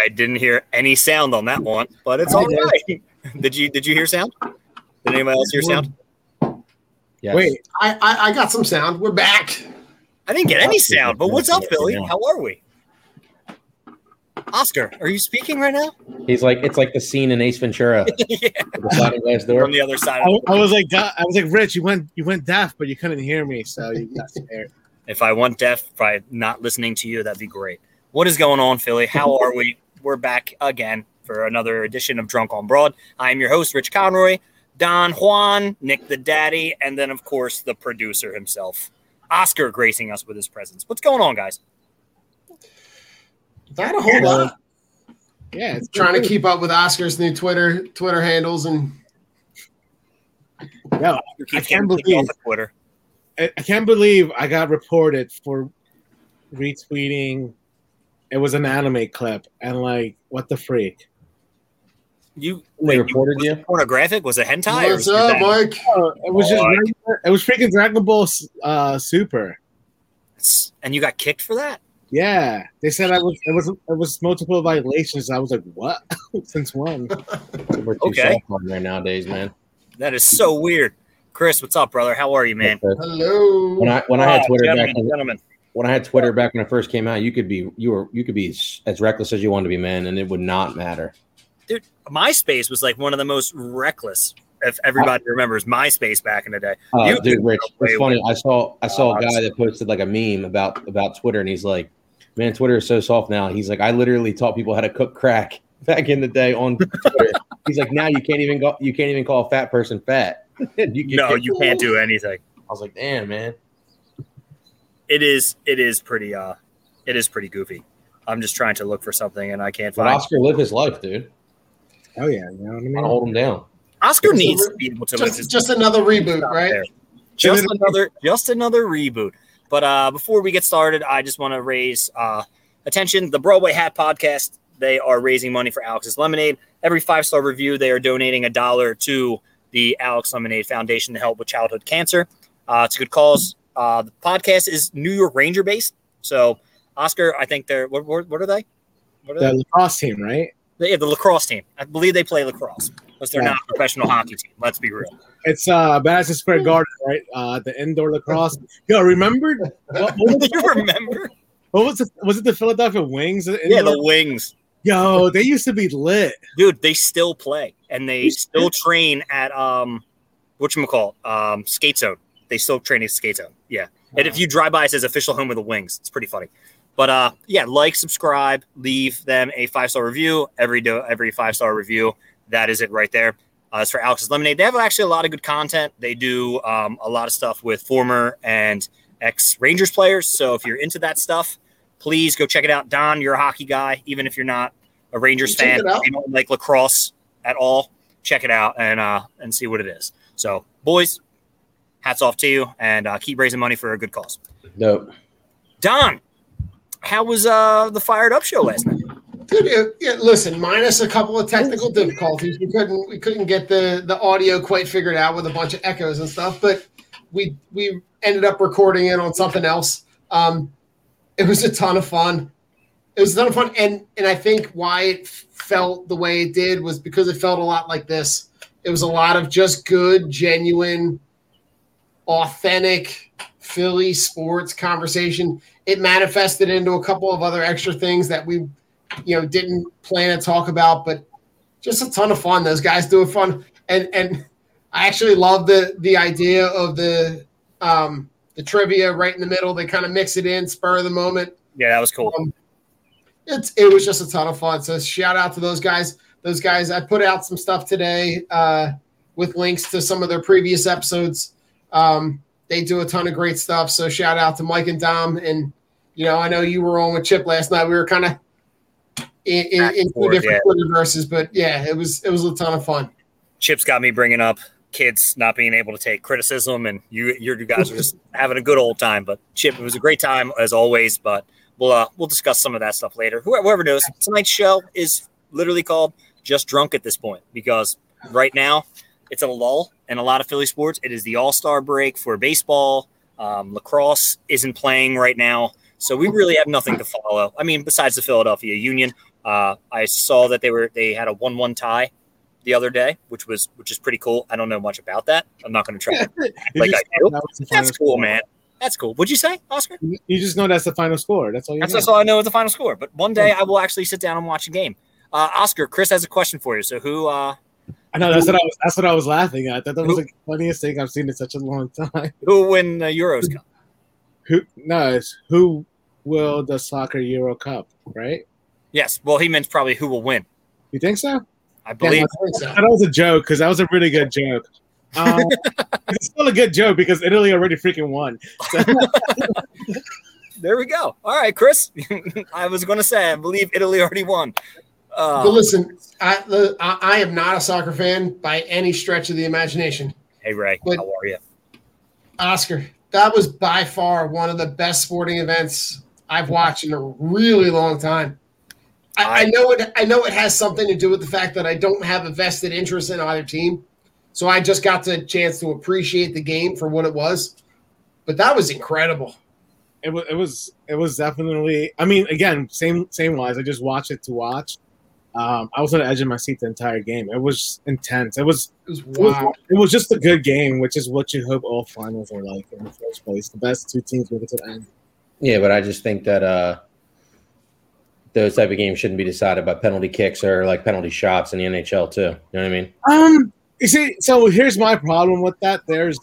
I didn't hear any sound on that one, but it's all right. Did you did you hear sound? Did anybody else hear sound? Yes. Wait, I, I I got some sound. We're back. I didn't get any sound, but what's up, Philly? How are we? Oscar, are you speaking right now? He's like it's like the scene in Ace Ventura. yeah. The sliding glass door. From the other side. I, I was like, I was like, Rich, you went you went deaf, but you couldn't hear me, so you got to scared. If I went deaf by not listening to you, that'd be great. What is going on, Philly? How are we? We're back again for another edition of Drunk on Broad. I am your host, Rich Conroy, Don Juan, Nick the Daddy, and then, of course, the producer himself, Oscar, gracing us with his presence. What's going on, guys? Not a whole lot. Yeah, it's trying to keep up with Oscar's new Twitter Twitter handles and You Yeah, I can't believe off Twitter. I, I can't believe I got reported for retweeting. It was an anime clip, and like, what the freak? You They wait, reported was you? it Pornographic? Was it hentai? What's up, that- Mike? Oh, it was just Mike. regular- it was freaking Dragon Ball uh, Super. And you got kicked for that? Yeah, they said I was it was it was multiple violations. I was like, what? Since when? We're too Okay. soft on there nowadays, man. That is so weird. Chris, what's up, brother? How are you, man? Hello. When I when I had Twitter gentlemen, back gentlemen. when I had Twitter back when it first came out, you could be you were you could be as- as reckless as you wanted to be, man, and it would not matter. dude, MySpace was like one of the most reckless. If everybody remembers MySpace back in the day, Uh, You dude, Rich, it's funny. with- I saw I saw Uh, a guy that posted like a meme about about Twitter, and he's like, "Man, Twitter is so soft now." He's like, "I literally taught people how to cook crack back in the day on Twitter." he's like, "Now you can't even go, you can't even call a fat person fat." you, you no, can't- you can't do anything. I was like, "Damn, man." It is, it is pretty, uh, it is pretty goofy. I'm just trying to look for something and I can't But find. Oscar lived his life, dude. Oh yeah, you know what I I mean. hold him down. Oscar Just- needs to be able to live his Just, just another reboot, right? there. Just another, just another reboot. But uh, before we get started, I just want to raise uh, attention. The Broadway Hat Podcast. They are raising money for Alex's Lemonade. Every five star review, they are donating a dollar to the Alex Lemonade Foundation to help with childhood cancer. Uh, it's a good cause. Uh, the podcast is New York Ranger based. So Oscar, I think they're what, what, what are they? What are The they? lacrosse team, right? Yeah, the lacrosse team. I believe they play lacrosse, but they're Yeah. not a professional hockey team. Let's be real. It's uh Madison Square Garden, right? Uh, the indoor lacrosse. Yo, remember what, what, you remember? what was it? Was it the Philadelphia Wings? The Yeah, the Wings. Yo, they used to be lit. dude they still play and they still train at um what you call um skate zone they still train at skate zone yeah and if you drive by it says official home of the wings it's pretty funny but uh yeah like subscribe leave them a five star review every do every five star review that is it right there uh, it's for alex's lemonade they have actually a lot of good content they do um, a lot of stuff with former and ex rangers players so if you're into that stuff please go check it out don you're a hockey guy even if you're not a rangers Check fan if you don't like lacrosse at all, check it out and uh and see what it is. So, boys, hats off to you and uh, keep raising money for a good cause. Dope. Don, how was uh the fired up show last night? Yeah, listen, minus a couple of technical difficulties, we couldn't we couldn't get the the audio quite figured out with a bunch of echoes and stuff, but we we ended up recording it on something else. Um, it was a ton of fun. It was a ton of fun, and and I think why it felt the way it did was because it felt a lot like this. It was a lot of just good, genuine, authentic Philly sports conversation. It manifested into a couple of other extra things that we you know didn't plan to talk about but just a ton of fun. Those guys do it fun. And and i actually love the the idea of the um the trivia right in the middle. They kind of mix it in spur of the moment. Yeah, that was cool. um, it's it was just a ton of fun. So shout out to those guys. Those guys i put out some stuff today uh with links to some of their previous episodes. Um they do a ton of great stuff. So shout out to mike and dom. And you know i know you were on with chip last night. We were kind of in, in, in two different yeah. Twitter verses, but yeah, it was it was a ton of fun. Chips got me bringing up kids not being able to take criticism, and you you guys are just having a good old time. But Chip, it was a great time as always. But we'll uh, we'll discuss some of that stuff later. Whoever, whoever knows, tonight's show is literally called just drunk at this point because right now it's a lull in a lot of Philly sports. It is the All Star break for baseball. Um, lacrosse isn't playing right now, so we really have nothing to follow. I mean, besides the Philadelphia Union, uh, I saw that they were they had a one-one tie the other day, which was which is pretty cool. I don't know much about that. I'm not going to try. Like I do? that was the final That's cool, score. man. That's cool. What'd you say, Oscar? You just know that's the final score. That's all you That's, know. that's all I know is the final score. But one day I will actually sit down and watch a game. Uh, Oscar, Chris has a question for you. So who? Uh, I know that's what I was. That's what I was laughing at. That, that was the funniest thing I've seen in such a long time. who will win the Euros Cup? Who? No, it's who will the soccer Euro Cup? Right? Yes. Well, he meant probably who will win. You think so? I believe. I think so. That was a joke because that was a really good joke. Um, it's still a good joke because Italy already freaking won. So, There we go. All right, Chris. I was going to say I believe Italy already won. Uh, But listen, I, the, I I am not a soccer fan by any stretch of the imagination. hey Ray, but- how are you? Oscar, that was by far one of the best sporting events I've watched in a really long time. I, I I- know it. I know it has something to do with the fact that I don't have a vested interest in either team, so I just got the chance to appreciate the game for what it was. But that was incredible. it was. It was. It was definitely. I mean, again, same same wise. I just watched it to watch. Um, I was on the edge of my seat the entire game. It was intense. It was. It was It was, wow. it was just a good game, which is what you hope all finals are like in the first place. The best two teams make it to the end. Yeah, but I just think that uh, those type of games shouldn't be decided by penalty kicks or like penalty shots in the NHL too. You know what I mean? Um, you see, so here's my problem with that. There's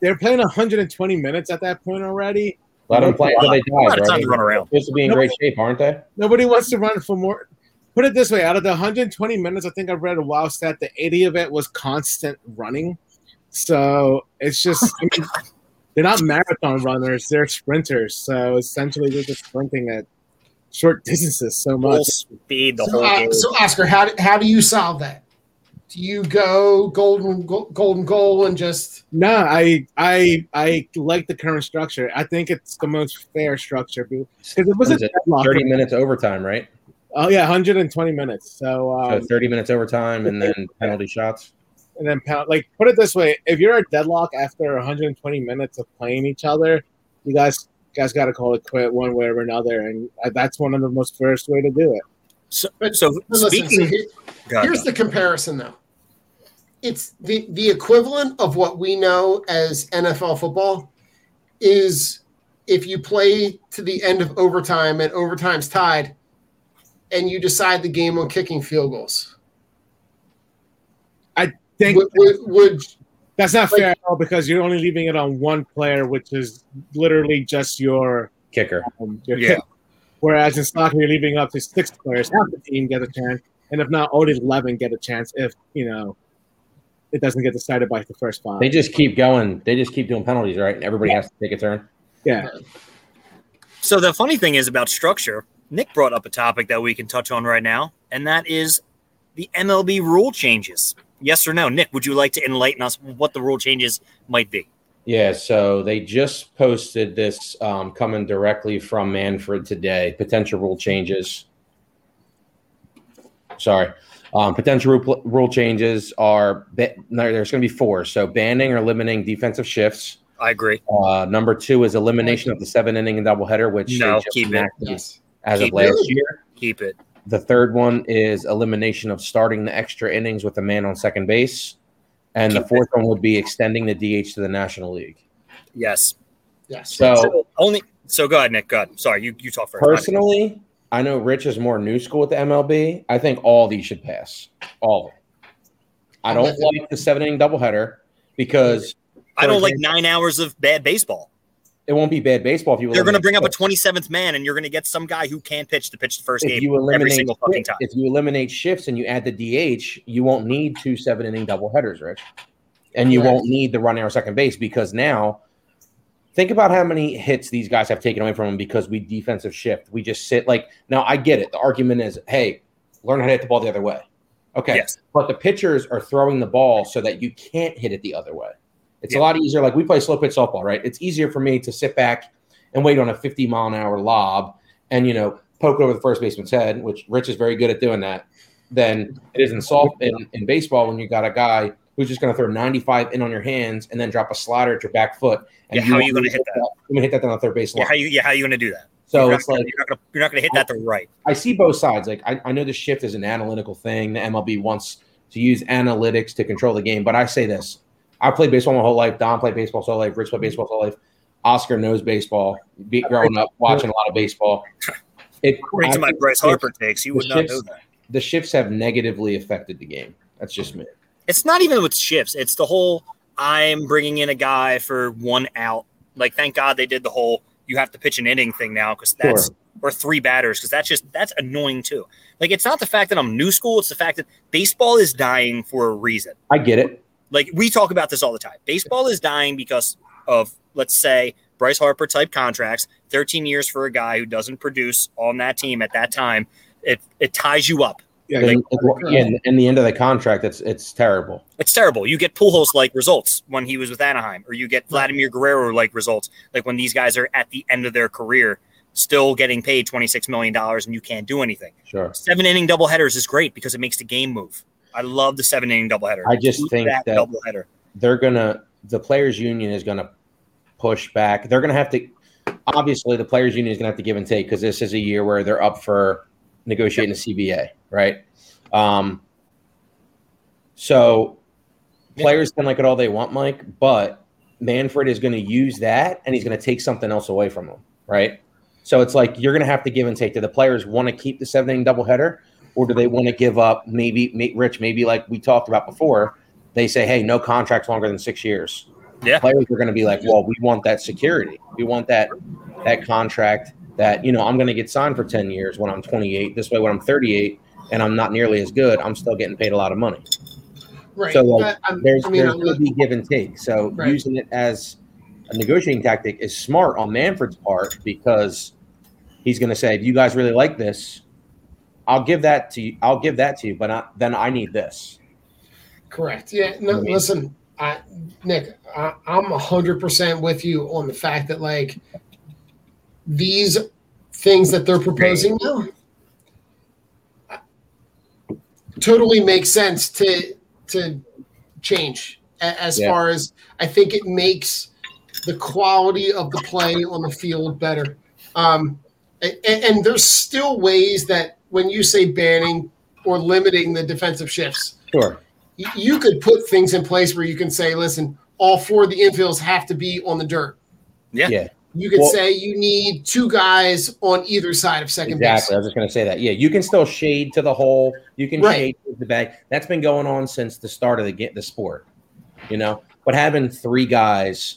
they're playing 120 minutes at that point already. Let them play until they die, lot of bro. time to run around. They're supposed to be in No. great shape, aren't they? Nobody wants to run for more. Put it this way: out of the 120 minutes, I think I've read a WoW stat that 80 of it was constant running. So it's just I mean, they're not marathon runners; they're sprinters. So essentially, they're just sprinting at short distances so Full much. speed the So, whole uh, game. so Oscar, how do, how do you solve that? Do you go golden go, golden goal and just No, I I I like the current structure. I think it's the most fair structure because it was a deadlock. 30 minutes overtime, right? Oh yeah, 120 minutes. So, um, so 30 minutes overtime and then penalty shots. and then pound like put it this way: if you're a deadlock after 120 minutes of playing each other, you guys guys got to call it quit one way or another, and uh, that's one of the most fairest way to do it. So, But- so but listen, so speaking, here- Go ahead, here's the comparison though. It's the the equivalent of what we know as NFL football is if you play to the end of overtime and overtime's tied and you decide the game on kicking field goals. I think Would, would, would that's not like- fair at all because you're only leaving it on one player, which is literally just your Kicker. um, your Yeah. kick. Whereas in soccer, you're leaving up to six players. Half the team get a chance, and if not, only 11 get a chance if you know it doesn't get decided by the first five. They just keep going. They just keep doing penalties, right? And everybody has to take a turn. yeah. So the funny thing is about structure. Nick brought up a topic that we can touch on right now, and that is the MLB rule changes. Yes or no, Nick? Would you like to enlighten us what the rule changes might be? Yeah, so they just posted this um, coming directly from Manfred today. Potential rule changes. Sorry. Um, potential rule, rule changes are there's going to be four. So banning or limiting defensive shifts. I agree. Uh, number two is elimination of the seven inning and doubleheader, which No, keep it. yes. as Keep of it. last year. Keep it. The third one is elimination of starting the extra innings with a man on second base. And the Keep it. fourth one would be extending the DH to the National League. Yes. Yes. So So only. So go ahead, Nick. Go ahead. Sorry, you you talk first. personally, I know Rich is more new school with the MLB. I think all these should pass. All of them. I don't like the seven inning doubleheader because I don't like nine hours of bad baseball. It won't be bad baseball if you. They're going to bring up a 27th man, and you're going to get some guy who can't pitch to pitch the first If game you every eliminate single fucking time. if you eliminate shifts and you add the DH, you won't need two seven inning doubleheaders, Rich, and you won't need the runner on second base because now. Think about how many hits these guys have taken away from them because we defensive shift. We just sit like now. I get it. The argument is, hey, learn how to hit the ball the other way. Okay, Yes. but the pitchers are throwing the ball so that you can't hit it the other way. It's Yeah. a lot easier. Like we play slow pitch softball, right? It's easier for me to sit back and wait on a 50 mile an hour lob and you know poke it over the first baseman's head, which Rich is very good at doing that, than it is in soft in, in baseball when you got a guy who's just going to throw 95 in on your hands and then drop a slider at your back foot. And Yeah, how are you gonna hit that? I'm going to hit that down the third base line. Yeah, how you yeah, how are you gonna do that? so you're it's not, like you're not not gonna hit that the right. I see both sides. Like I, I know the shift is an analytical thing. The MLB wants to use analytics to control the game. But I say this: I played baseball my whole life. Don played baseball his whole life. Rich played mm-hmm. baseball his whole life. Oscar knows baseball. Be, growing up watching a lot of baseball. It, According to my Bryce Harper takes, you would the not know that. The shifts have negatively affected the game. That's just me. It's not even with shifts. It's the whole I'm bringing in a guy for one out. Like, thank God they did the whole you have to pitch an inning thing now because that's or three batters because that's just that's annoying too. Like, it's not the fact that I'm new school; it's the fact that baseball is dying for a reason. I get it. Like we talk about this all the time. Baseball is dying because of let's say Bryce Harper type contracts, 13 years for a guy who doesn't produce on that team at that time. It it ties you up. Yeah, And, Like- yeah, and, and the end of the contract, it's it's terrible. It's terrible. You get Pujols like results when he was with Anaheim, or you get Vladimir Guerrero like results, like when these guys are at the end of their career, still getting paid twenty six million dollars, and you can't do anything. Sure. Seven inning doubleheaders is great because it makes the game move. I love the seven inning doubleheader. I just Keep think that- doubleheader. they're gonna the players union is gonna push back. They're gonna have to obviously the players union is gonna have to give and take because this is a year where they're up for negotiating the cba right? Um so players can like it all they want mike but manfred is going to use that and he's going to take something else away from them right? So it's like you're going to have to give and take. Do the players want to keep the seven inning doubleheader or do they want to give up maybe may- rich maybe like we talked about before they say, hey, no contracts longer than six years. Yeah. Players are going to be like, well, we want that security. We want that that contract that, you know, I'm going to get signed for 10 years when I'm 28. This way, when I'm 38 and I'm not nearly as good, I'm still getting paid a lot of money. Right. So, like, I, I'm- um, There's, I mean, there's going to be give and take. So Right. using it as a negotiating tactic is smart on Manfred's part because he's going to say, if you guys really like this, I'll give that to you. I'll give that to you, but I, then I need this. Correct. Yeah. No, I mean- listen, I, Nick, I, I'm hundred percent with you on the fact that like these things that they're proposing now totally makes sense to to change as Yeah. far as I think it makes the quality of the play on the field better. Um, a- a- and, there's still ways that when you say banning or limiting the defensive shifts, Sure. you- you could put things in place where you can say, listen, all four of the infields have to be on the dirt. Yeah. Yeah. You could Well- say you need two guys on either side of second Exactly. I was just going to say that. Yeah, you can still shade to the hole. You can Right. shade to the bag. That's been going on since the start of the the sport. You know, but having three guys,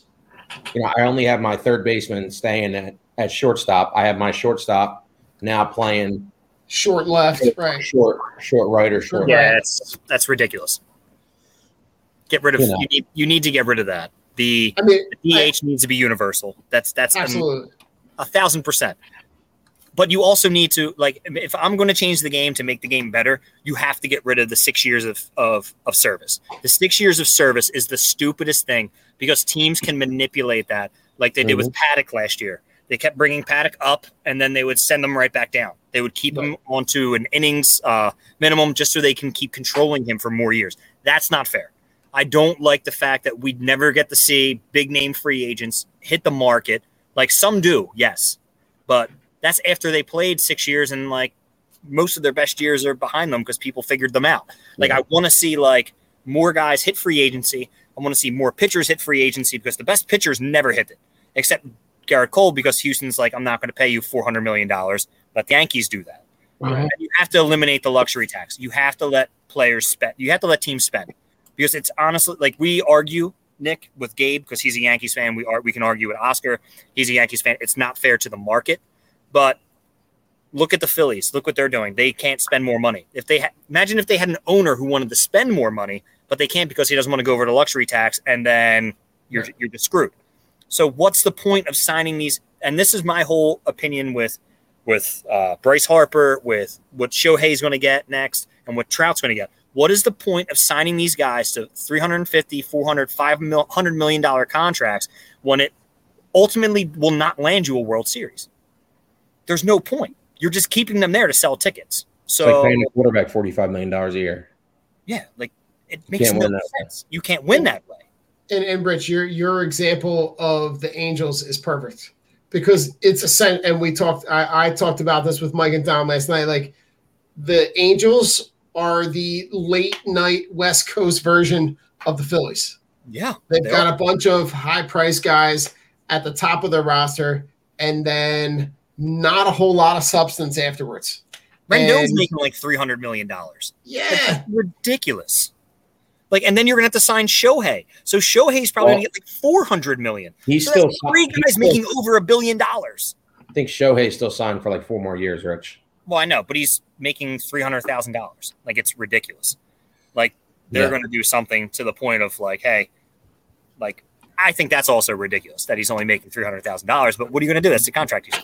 you know, I only have my third baseman staying at at shortstop. I have my shortstop now playing base, short left, right? short short right or short. Yeah. left. Yeah, that's that's ridiculous. Get rid of You you, need you need to get rid of that. The I mean, DH needs to be universal. That's that's a- absolutely. a thousand percent. But you also need to like if I'm going to change the game to make the game better, you have to get rid of the six years of of of service. The six years of service is the stupidest thing because teams can manipulate that, like they did with mhm. Paddack last year. They kept bringing Paddack up, and then they would send them right back down. They would keep him onto an innings uh, minimum just so they can keep controlling him for more years. That's not fair. I don't like the fact that we'd never get to see big name free agents hit the market like some do, yes, but that's after they played six years and like most of their best years are behind them because people figured them out. Like I want to see like more guys hit free agency. I want to see more pitchers hit free agency because the best pitchers never hit it, except Gerrit Cole because Houston's like I'm not going to pay you four hundred million dollars. Let the Yankees do that. Right. And you have to eliminate the luxury tax. You have to let players spend. You have to let teams spend because it's honestly like we argue Nick with Gabe because he's a Yankees fan. We are we can argue with Oscar. He's a Yankees fan. It's not fair to the market, but look at the Phillies. Look what they're doing. They can't spend more money. If they ha- imagine if they had an owner who wanted to spend more money, but they can't because he doesn't want to go over the luxury tax, and then you're you're just screwed. So what's the point of signing these? And this is my whole opinion with with uh, Bryce Harper, with what Shohei's going to get next, and what Trout's going to get. What is the point of signing these guys to 350, 400, 500 million dollar contracts when it ultimately will not land you a World Series? There's no point. You're just keeping them there to sell tickets. It's So like paying a quarterback forty five million dollars a year. yeah, like it makes no that way. sense. You can't win that way. And, and Rich, your your example of the Angels is perfect because it's a sen- and we talked I, I talked about this with Mike and Don last night. Like the Angels are the late night West Coast version of the Phillies. Yeah, They've they got are. a bunch of high price guys at the top of their roster, and then not a whole lot of substance afterwards. Rendon's and- making like three hundred million dollars. Yeah, ridiculous. Like, and then you're gonna have to sign Shohei. So Shohei's probably Well- gonna get like four hundred million. He's So still three guys still- making over a billion dollars. I think Shohei's still signed for like four more years, Rich. Well, I know, but he's making three hundred thousand dollars. Like, it's ridiculous. Like, they're Yeah. gonna do something to the point of like, hey, like, I think that's also ridiculous that he's only making three hundred thousand dollars. But what are you gonna do? That's the contract. I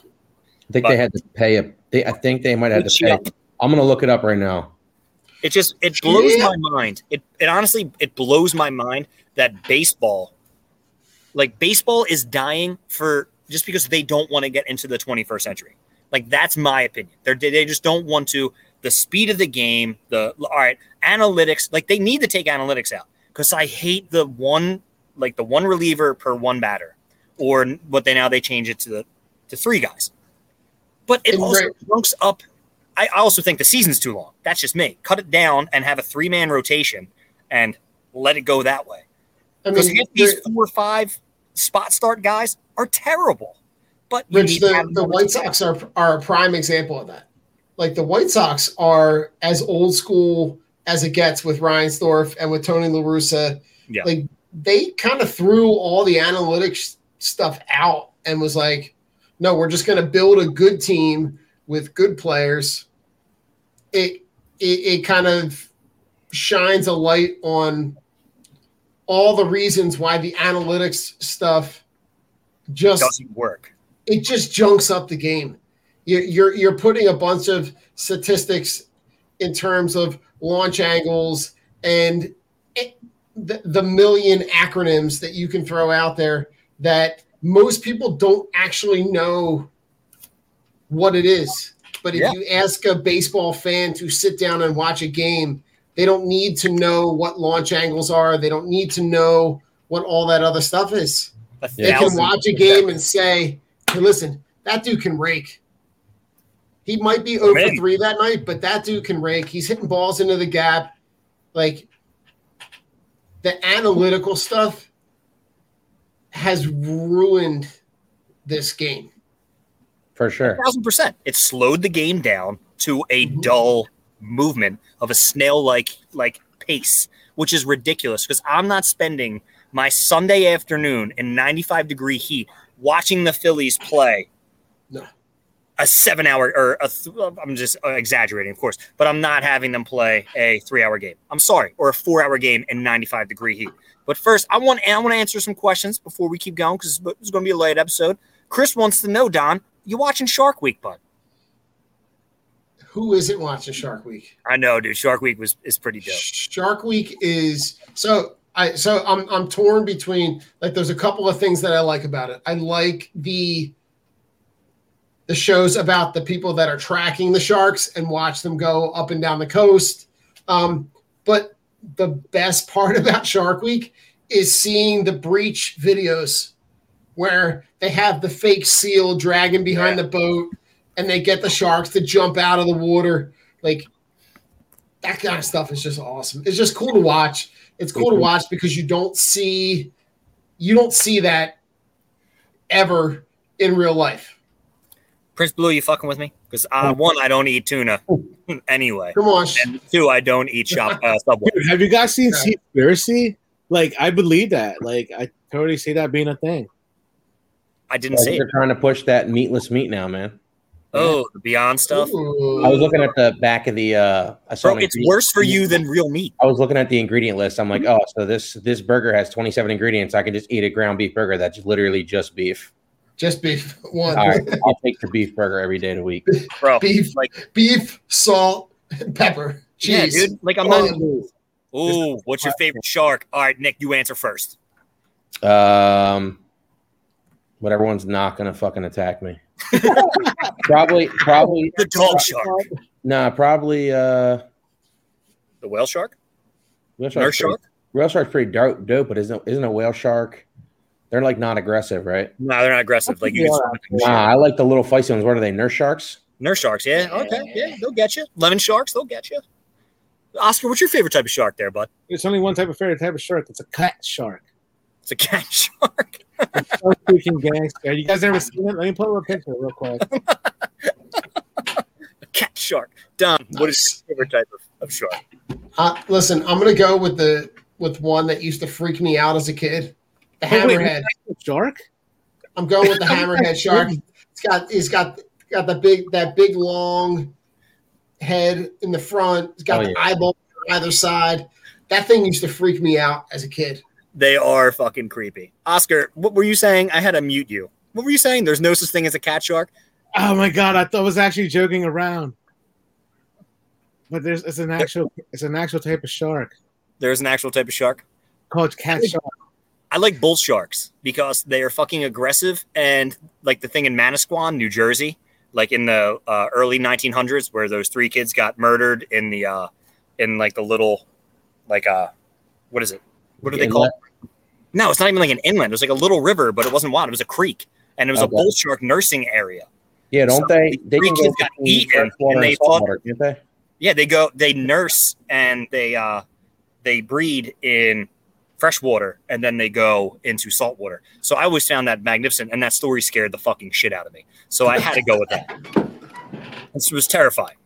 think But- they had to pay a. They, I think they might have to pay. yeah. I'm gonna look it up right now. It just it blows Yeah. my mind. It it honestly it blows my mind that baseball, like baseball, is dying for just because they don't want to get into the 21st century. Like that's my opinion. They they just don't want to. The speed of the game, the all right analytics, like they need to take analytics out because I hate the one like the one reliever per one batter, or what they now they change it to the to three guys. But it And also chunks up I also think the season's too long. That's just me. Cut it down and have a three man rotation and let it go that way. I Because mean, these four or five spot start guys are terrible. But you Rich, need to the, the White Sox are are a prime example of that. Like the White Sox are as old school as it gets with Reinsdorf and with Tony La Russa. Yeah. Like they kind of threw all the analytics stuff out and was like, no, we're just going to build a good team with good players. It it, it kind of shines a light on all the reasons why the analytics stuff just doesn't work. it just junks up the game. You're, you're you're putting a bunch of statistics in terms of launch angles and it, the, the million acronyms that you can throw out there that most people don't actually know what it is. But if Yeah. you ask a baseball fan to sit down and watch a game, they don't need to know what launch angles are. They don't need to know what all that other stuff is they can watch a game and say, hey, listen, that dude can rake. He might be oh over Man. 3 that night, but that dude can rake. He's hitting balls into the gap. Like the analytical stuff has ruined this game. For sure. thousand percent. It slowed the game down to a Mhm. dull movement of a snail like like pace, which is ridiculous because I'm not spending my Sunday afternoon in 95 degree heat watching the Phillies play. No. A seven hour or a th- I'm just exaggerating, of course, but I'm not having them play a three hour game. I'm sorry, or a four hour game in 95 degree heat. But first, I want I want to answer some questions before we keep going because it's going to be a late episode. Chris wants to know, Don, you watching Shark Week, bud? Who isn't watching Shark Week? I know, dude. Shark Week was is pretty dope. Shark Week is so I so I'm I'm torn between like there's a couple of things that I like about it. I like the the shows about the people that are tracking the sharks and watch them go up and down the coast. Um, but the best part about Shark Week is seeing the breach videos where they have the fake seal dragging behind the boat and they get the sharks to jump out of the water. Like that kind of stuff is just awesome. It's just cool to watch. It's cool to watch because you don't see you don't see that ever in real life. Prince Blue, you fucking with me? Because uh, one, I don't eat tuna anyway, Come on. and two, I don't eat shop uh, Subway. Dude, have you guys seen Yeah. Seaspiracy? Like, I believe that. Like, I totally see that being a thing. I didn't see. They're it. trying to push that meatless meat now, man. Oh, the Beyond stuff, Ooh. I was looking at the back of the. uh I saw bro. It's worse for you than real meat. I was looking at the ingredient list. I'm like, oh, so this this burger has 27 ingredients. I can just eat a ground beef burger that's literally just beef. just beef. One All right, I'll take the beef burger every day of the week. bro. beef, Like, beef, salt, pepper, yeah, cheese. dude. Like, I'm not. in. Oh, what's your favorite shark? All right, Nick, you answer first. Um, but everyone's not gonna fucking attack me. Probably, probably, The dog shark. nah, probably. uh The whale shark. Whale Nurse shark's pretty, shark. whale shark's pretty dope, dope, but isn't isn't a whale shark? They're like not aggressive, right? No, they're not aggressive. Like you can Nah, I like the little feisty ones. What are they? Nurse sharks? Nurse sharks, yeah. Okay, yeah, they'll get you. Lemon sharks, they'll get you. Oscar, what's your favorite type of shark there, bud? There's only one type of favorite type of shark. It's a cat shark. It's a cat shark. So freaking gangster. You guys ever seen it? Let me pull up a picture real quick. A cat shark. Dom, what is your favorite type of, of shark? Uh, listen, I'm gonna go with the with one that used to freak me out as a kid. The wait, hammerhead. Shark? I'm going with the hammerhead shark. It's got he's got got the big that big long head in the front. It's got Oh, the yeah. eyeball on either side. That thing used to freak me out as a kid. They are fucking creepy. Oscar, what were you saying? I had to mute you. What were you saying? There's no such thing as a cat shark? Oh my god, I thought I was actually joking around. But there's it's an actual it's an actual type of shark There's an actual type of shark. called cat shark. I like bull sharks because they are fucking aggressive and like the thing in Manasquan, New Jersey, like in the uh, early 1900s, where those three kids got murdered in the uh, in like the little like uh what is it? What do they call? It? No, it's not even like an inlet. It was like a little river, but it wasn't wild. It was a creek, and it was Okay. a bull shark nursing area. Yeah, don't So they? They three can go kids got eaten, and they and thought- saltwater, can't they? Yeah, they go, they nurse and they uh they breed in freshwater and then they go into saltwater. So I always found that magnificent, and that story scared the fucking shit out of me. So I had to go with that. This was terrifying.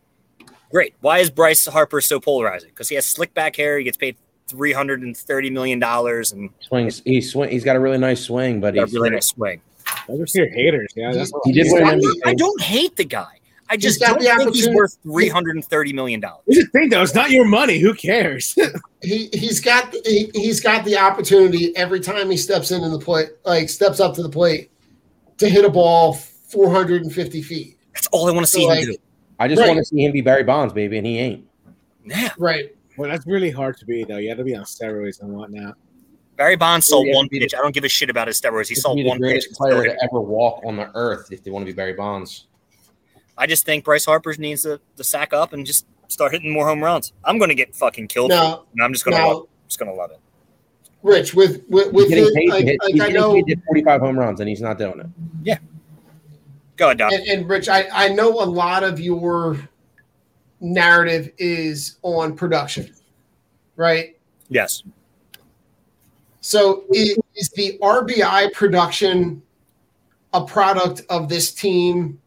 Great. Why is Bryce Harper so polarizing? Because he has slick back hair. He gets paid three hundred and thirty million dollars and Swings. He swing. He's got a really nice swing, but he's got a really nice swing. Those are your haters. Yeah, that's He did win got an the- MVP. I don't hate the guy. I just got don't the think he's worth three hundred and thirty million dollars. Here's the thing, though. It's not your money. Who cares? He he's got he, he's got the opportunity every time he steps into the plate, like steps up to the plate, to hit a ball 450 feet. That's all I want to see So, him like- do. I just Right. want to see him be Barry Bonds, baby, and he ain't. Yeah. Right. Well, that's really hard to be, though. You have to be on steroids and whatnot. Barry Bonds saw Yeah, one be the- pitch. I don't give a shit about his steroids. He He's saw be one the pitch. greatest player to ever walk on the earth if they want to be Barry Bonds. I just think Bryce Harper needs to, to sack up and just start hitting more home runs. I'm going to get fucking killed. for it, Now, and I'm just going to love. it. Just going to love it. Rich, with with, with getting paid like, to hit. like He's I getting know, paid to hit 45 home runs, and he's not doing it. Yeah, go ahead, Doc. and, and Rich, I I know a lot of your narrative is on production, right? Yes. So is, is the RBI production a product of this team?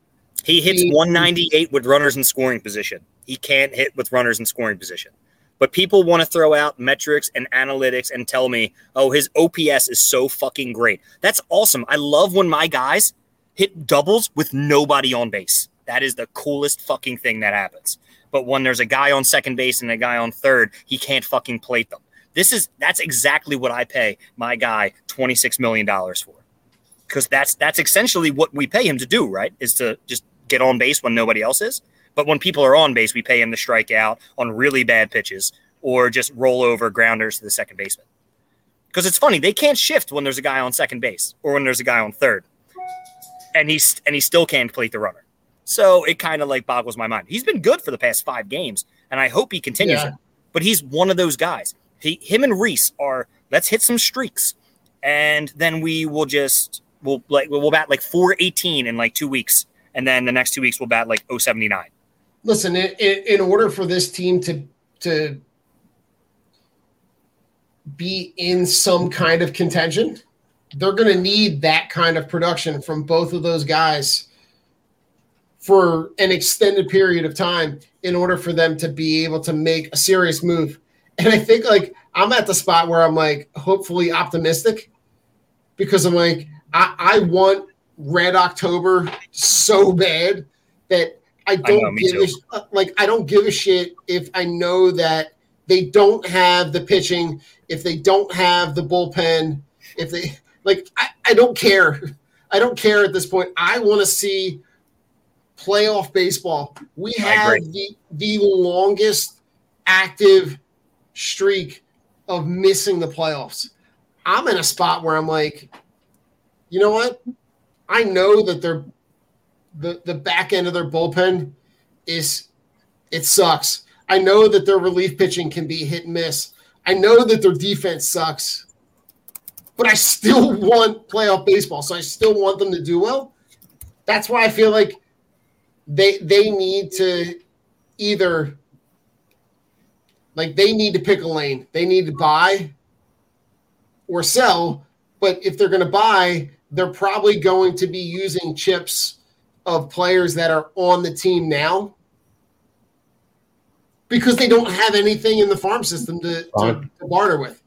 He hits He- 198 with runners in scoring position. He can't hit with runners in scoring position. But people want to throw out metrics and analytics and tell me, oh, his OPS is so fucking great. That's awesome. I love when my guys hit doubles with nobody on base. That is the coolest fucking thing that happens. But when there's a guy on second base and a guy on third, he can't fucking plate them. This is that's exactly what I pay my guy $26 million for. Because that's that's essentially what we pay him to do, right? Is to just get on base when nobody else is. But when people are on base, we pay him to strike out on really bad pitches or just roll over grounders to the second baseman. Because it's funny, they can't shift when there's a guy on second base or when there's a guy on third. And he's and he still can't plate the runner. So it kind of like boggles my mind. He's been good for the past five games, and I hope he continues Yeah. it. But he's one of those guys. He him and Rhys are let's hit some streaks. And then we will just we'll like we'll bat like 418 in like two weeks. And then the next two weeks we'll bat like 079. Listen, in order for this team to to be in some kind of contention, they're going to need that kind of production from both of those guys for an extended period of time in order for them to be able to make a serious move. And I think like I'm at the spot where I'm like hopefully optimistic because I'm like I, I want Red October so bad that I don't know, give a, like I don't give a shit if I know that they don't have the pitching, if they don't have the bullpen, if they like I, I don't care. I don't care at this point. I want to see playoff baseball. We have the the longest active streak of missing the playoffs. I'm in a spot where I'm like, you know what? I know that they're the the back end of their bullpen is it sucks. I know that their relief pitching can be hit and miss. I know that their defense sucks, but I still want playoff baseball, so I still want them to do well. That's why I feel like they they need to either like they need to pick a lane. They need to buy or sell, but if they're going to buy, they're probably going to be using chips of players that are on the team now because they don't have anything in the farm system to, to, to barter with.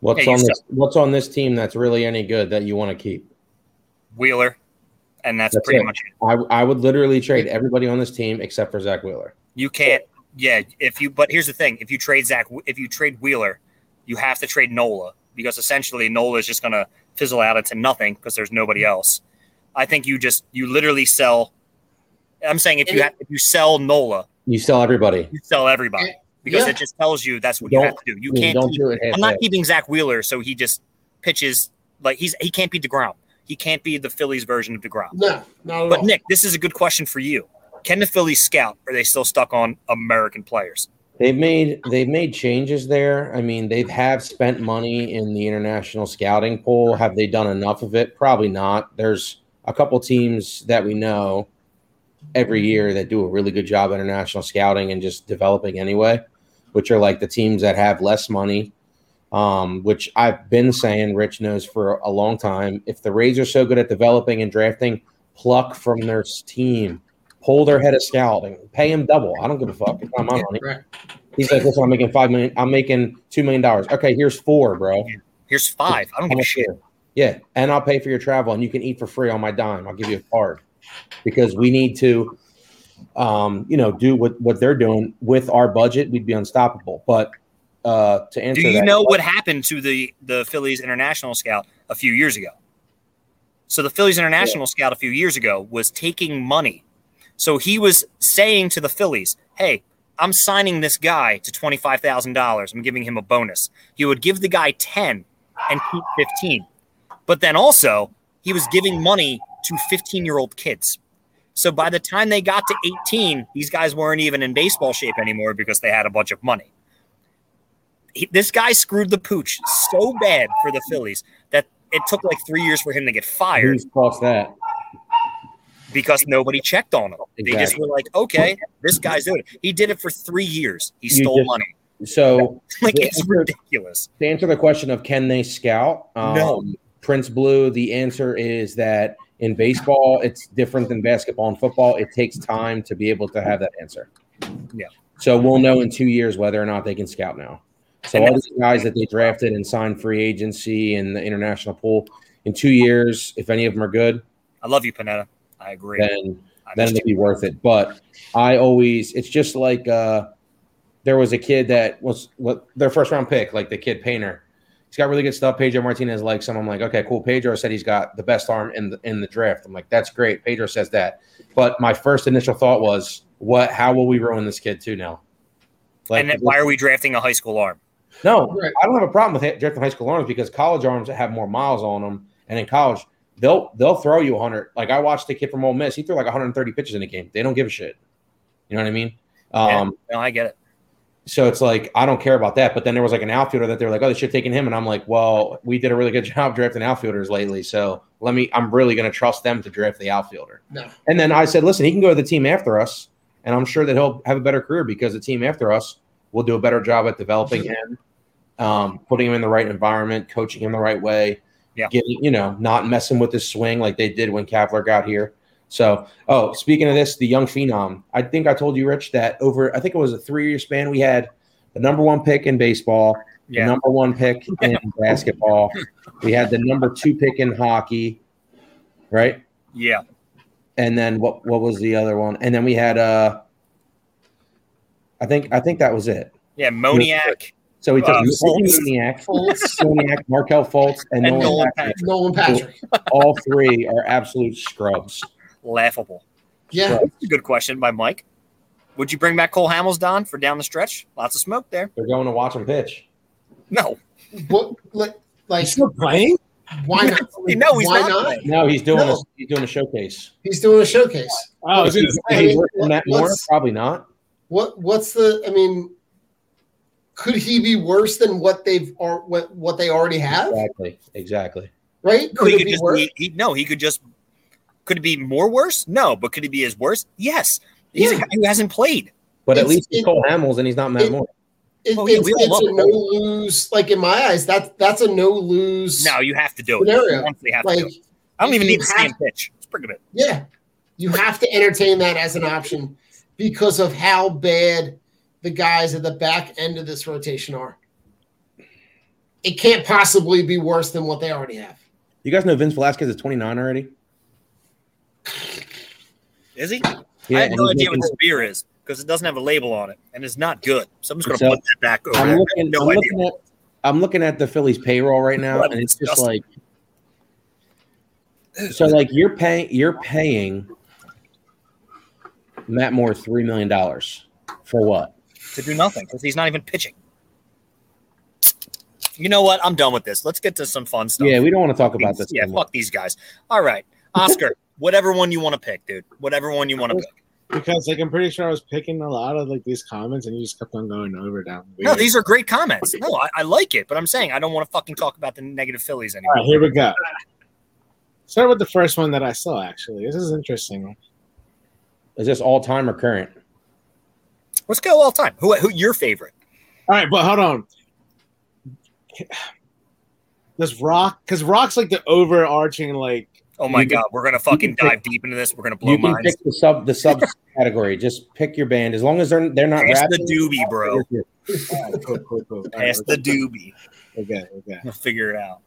What's Hey, on this? What's on this team that's really any good that you want to keep? Wheeler, and that's, That's pretty it. much it. I I would literally trade everybody on this team except for Zack Wheeler. You can't. Yeah, if you. But here's the thing: if you trade Zack, if you trade Wheeler, you have to trade Nola because essentially Nola is just going to fizzle out into nothing because there's nobody mm-hmm. else. I think you just you literally sell. I'm saying if you have, if you sell Nola, You sell everybody. you sell everybody because Yeah. it just tells you that's what you Don't- have to do. You I mean, can't. don't keep- do it. I'm not keeping Zack Wheeler, so he just pitches like he's he can't beat the Degrom. He can't be the Phillies version of Degrom. No, not at But all. Nick, this is a good question for you. Can the Phillies scout? Or are they still stuck on American players? They've made they've made changes there. I mean, they've have spent money in the international scouting pool. Have they done enough of it? Probably not. There's a couple teams that we know every year that do a really good job international scouting and just developing anyway, which are like the teams that have less money. Um, which I've been saying, Rich knows for a long time. If the Rays are so good at developing and drafting, pluck from their team, pull their head of scouting, pay him double. I don't give a fuck. It's not my money. He's like, listen, I'm making five million. I'm making two million dollars. Okay, here's four, bro. Here's five. I don't give a shit. Yeah, and I'll pay for your travel, and you can eat for free on my dime. I'll give you a card because we need to, um, you know, do what what they're doing with our budget. We'd be unstoppable. But uh, to answer, Do you know what happened to the the Phillies international scout a few years ago? So the Phillies international scout a few years ago was taking money. So he was saying to the Phillies, "Hey, I'm signing this guy to twenty five thousand dollars. I'm giving him a bonus." He would give the guy ten and keep fifteen, but then also he was giving money to fifteen year old kids. So by the time they got to eighteen, these guys weren't even in baseball shape anymore because they had a bunch of money he, this guy screwed the pooch so bad for the Phillies that it took like three years for him to get fired who's cost that? because nobody checked on him. They just were like, okay, this guy's doing it. He did it for three years. He You stole just- money. So Like, the it's ridiculous. to answer the question of can they scout? Um, No. Prince Blue, the answer is that in baseball, it's different than basketball and football. It takes time to be able to have that answer. Yeah. So we'll know in two years whether or not they can scout now. So all these guys that they drafted and signed free agency and the international pool in two years, if any of them are good, I love you, Panetta. I agree. then I then it'll be worth it. But I always, it's just like uh, there was a kid that was what their first round pick, like the kid Painter. He's got really good stuff. Pedro Martinez likes him. I'm like, okay, cool. Pedro said he's got the best arm in the in the draft. I'm like, that's great. Pedro says that. But my first initial thought was, what? How will we ruin this kid too now? Like, and then why are we drafting a high school arm? No, Right. I don't have a problem with drafting high school arms because college arms have more miles on them, and in college they'll they'll throw you 100. Like I watched the kid from Ole Miss, he threw like 130 pitches in a game. They don't give a shit. You know what I mean? Um, Yeah, no, I get it. so it's like I don't care about that. But then there was like an outfielder that they were like, oh, they should have taken him, and I'm like, well, we did a really good job drafting outfielders lately, so let me. I'm really going to trust them to draft the outfielder. No. And then I said, listen, he can go to the team after us, and I'm sure that he'll have a better career because the team after us will do a better job at developing him, um, putting him in the right environment, coaching him the right way, Yeah. getting you know, not messing with his swing like they did when Kapler got here. So, oh, speaking of this, the young phenom, I think I told you, Rich, that over I think it was a three year span, we had the number one pick in baseball, the number one pick in basketball, we had the number two pick in hockey, right? Yeah. and then what what was the other one? And then we had uh I think I think that was it. Yeah. Moniak So we took Uh, Mickey Fultz. Moniak, Moniak, Markelle Fultz, and, and Nolan Nolan Patrick. Patrick. Nolan Patrick. All three are absolute scrubs. Laughable. Yeah. That's a good question by Mike. Would you bring back Cole Hamels, Don, for down the stretch? Lots of smoke there. They're going to watch him pitch. No. What, like, like He's still playing? Why not? No, he's Why not not? No, he's doing No. a he's doing a showcase. He's doing a showcase. I was gonna Is say, he worse than Matt Moore? Probably not. What what's the? I mean, could he be worse than what they've or what what they already have? Exactly. Exactly. Right? No, Could he it could be just worse? be, he, no, he could just could it be more worse? No, but could he be as worse? Yes. He's a guy who hasn't played. But at least he's it- Cole Hamels and he's not Matt it- Moore. It- Oh, yeah, it's it's love a it. no lose. Like in my eyes, that that's a no lose. No, you have to do it. Scenario. You honestly have to like do it. I don't even need to have- stand pitch. Just bring him in. yeah, you have to entertain that as an option because of how bad the guys at the back end of this rotation are. It can't possibly be worse than what they already have. You guys know Vince Velasquez is 29 already? Is he? Yeah, I have no he's idea what this beer is because it doesn't have a label on it and it's not good. So I'm just going to So, put that back over. I'm there. I looking, have no I'm, idea. looking at, I'm looking at the Phillies payroll right now, and it's just like so. Like you're paying, you're paying Matt Moore three million dollars for what? To do nothing because he's not even pitching. You know what? I'm done with this. Let's get to some fun stuff. Yeah, we don't want to talk about this. Yeah, anymore. fuck these guys. All right, Oscar, whatever one you want to pick, dude. Whatever one you want to pick. because like I'm pretty sure I was picking a lot of like these comments and you just kept on going over them. No, these are great comments. No, I, I like it, but I'm saying I don't want to fucking talk about the negative Phillies All anymore. right, here we go. Start with the first one that I saw. Actually, this is interesting. Is this all time or current? Let's go all time. Who, who your favorite? All right, but hold on. Does Rock? Because Rock's like the overarching like. Oh my You can- god, we're gonna fucking you can dive deep into this. We're gonna blow You can minds. pick the sub the sub category. Just pick your band as long as they're they're not Pass the doobie, bro. All right, cool, cool, cool. All right, Pass the doobie. Okay, okay. We'll figure it out.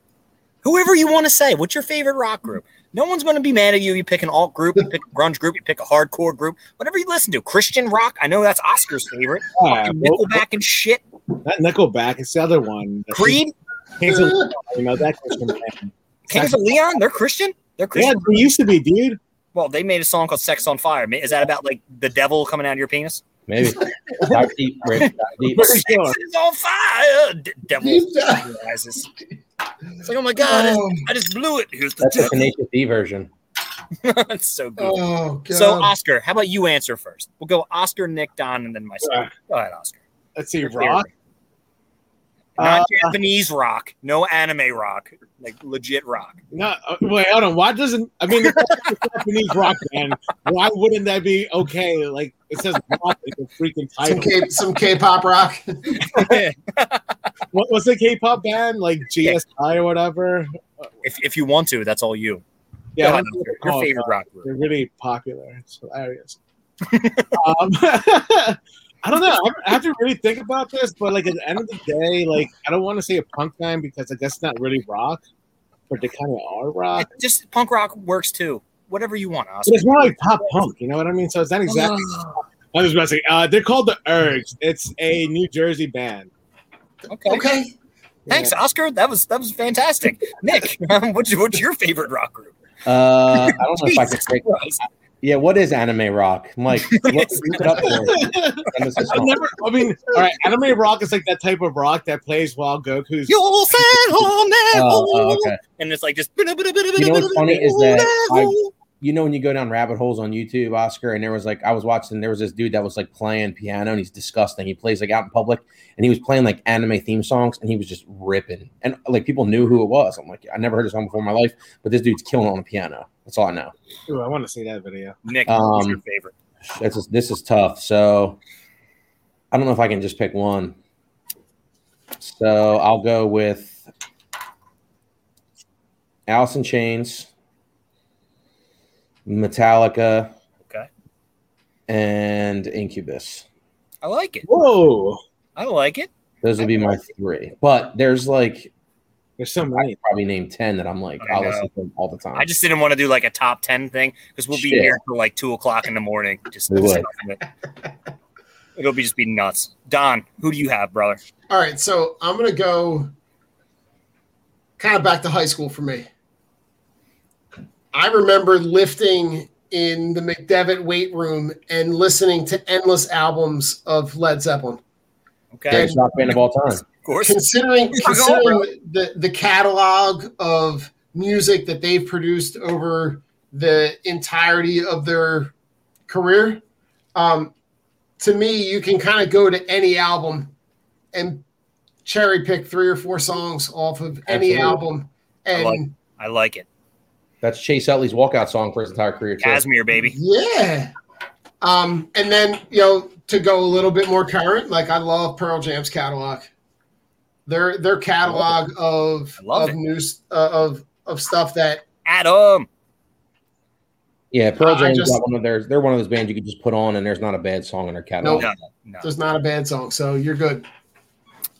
Whoever you want to say, what's your favorite rock group? No one's going to be mad at you. You pick an alt group, you pick a grunge group, you pick a hardcore group, whatever you listen to. Christian rock, I know that's Oscar's favorite. All right, Fucking well, Nickelback and shit. not Nickelback. It's the other one. Creed, Kings of Leon, you know that Christian band. Kings of Leon, they're Christian. They're Christian. Yeah, they used to be, dude. Well, they made a song called "Sex on Fire." Is that about like the devil coming out of your penis? Maybe dive deep, deep. Sex is on fire. D- devil Deep dive. realizes. It's like, oh my god, I, Oh, I just blew it. Here's the That's the devil. Tenacious D version. That's so good. oh god. So, Oscar, how about you answer first? We'll go Oscar, Nick, Don, and then myself. Right. Go ahead, Oscar. Let's see, Your Rock. Favorite. Not Uh, Japanese rock, no anime rock, like legit rock. No, uh, wait, hold on. Why doesn't I mean Japanese rock band? Why wouldn't that be okay? Like it says rock like a freaking some title. K some K-pop rock. What was the K-pop band like GSI or whatever? if, if you want to, that's all you. Yeah, Go I ahead, don't know what Oscar. they're your favorite rock group. They're really popular. It's hilarious. um, I don't know. I have to really think about this, but like at the end of the day, like I don't want to say a punk band because I guess it's not really rock, but they kind of are rock. Just punk rock works too. Whatever you want, But Oscar. it's more like pop punk, you know what I mean? So it's not exactly. I was about to say, uh, they're called the Urge. It's a New Jersey band. Okay. Okay. Thanks, Oscar. That was that was fantastic. Nick, what's your, what's your favorite rock group? Uh, I don't know if I can Jesus pick. Christ. Yeah, what is anime rock? I'm like, look, look it up for me. Send us a I've never. I mean, all right. Anime rock is like that type of rock that plays while Goku's. You'll send home that Oh, oh, okay. And it's like just. You know what's funny is that I- you know when you go down rabbit holes on YouTube, Oscar, and there was like I was watching, there was this dude that was like playing piano and he's disgusting. He plays like out in public and he was playing like anime theme songs and he was just ripping. And like people knew who it was. I'm like, I never heard a song before in my life, but this dude's killing on the piano. That's all I know. Ooh, I want to see that video. Nick, what's Um, your favorite? This is this is tough. So I don't know if I can just pick one. So I'll go with Alice in Chains, Metallica, Okay. and Incubus. I like it. Whoa, I like it. Those would be my three. But there's like there's so I many. could probably name ten that I'm like I I'll listen to them all the time. I just didn't want to do like a top ten thing because we'll be Shit. here till like two o'clock in the morning. Just We would. it. It'll be just be nuts. Don, who do you have, brother? All right, so I'm gonna go kind of back to high school for me. I remember lifting in the McDevitt weight room and listening to endless albums of Led Zeppelin. Okay. Greatest rock band of all time. Of course. considering Fuck off, considering the the catalog of music that they've produced over the entirety of their career, um, to me, you can kind of go to any album and cherry pick three or four songs off of any Absolutely. album, and like I like it. That's Chase Utley's walkout song for his entire career. Too. Kashmir, baby. yeah. Um, and then you know to go a little bit more current, like I love Pearl Jam's catalog. Their their catalog of I love of it. news uh, of of stuff that Adam. Yeah, Pearl I Jam's just- got one of theirs. They're one of those bands you could just put on, and there's not a bad song in their catalog. Nope. No, no. there's not a bad song, so you're good.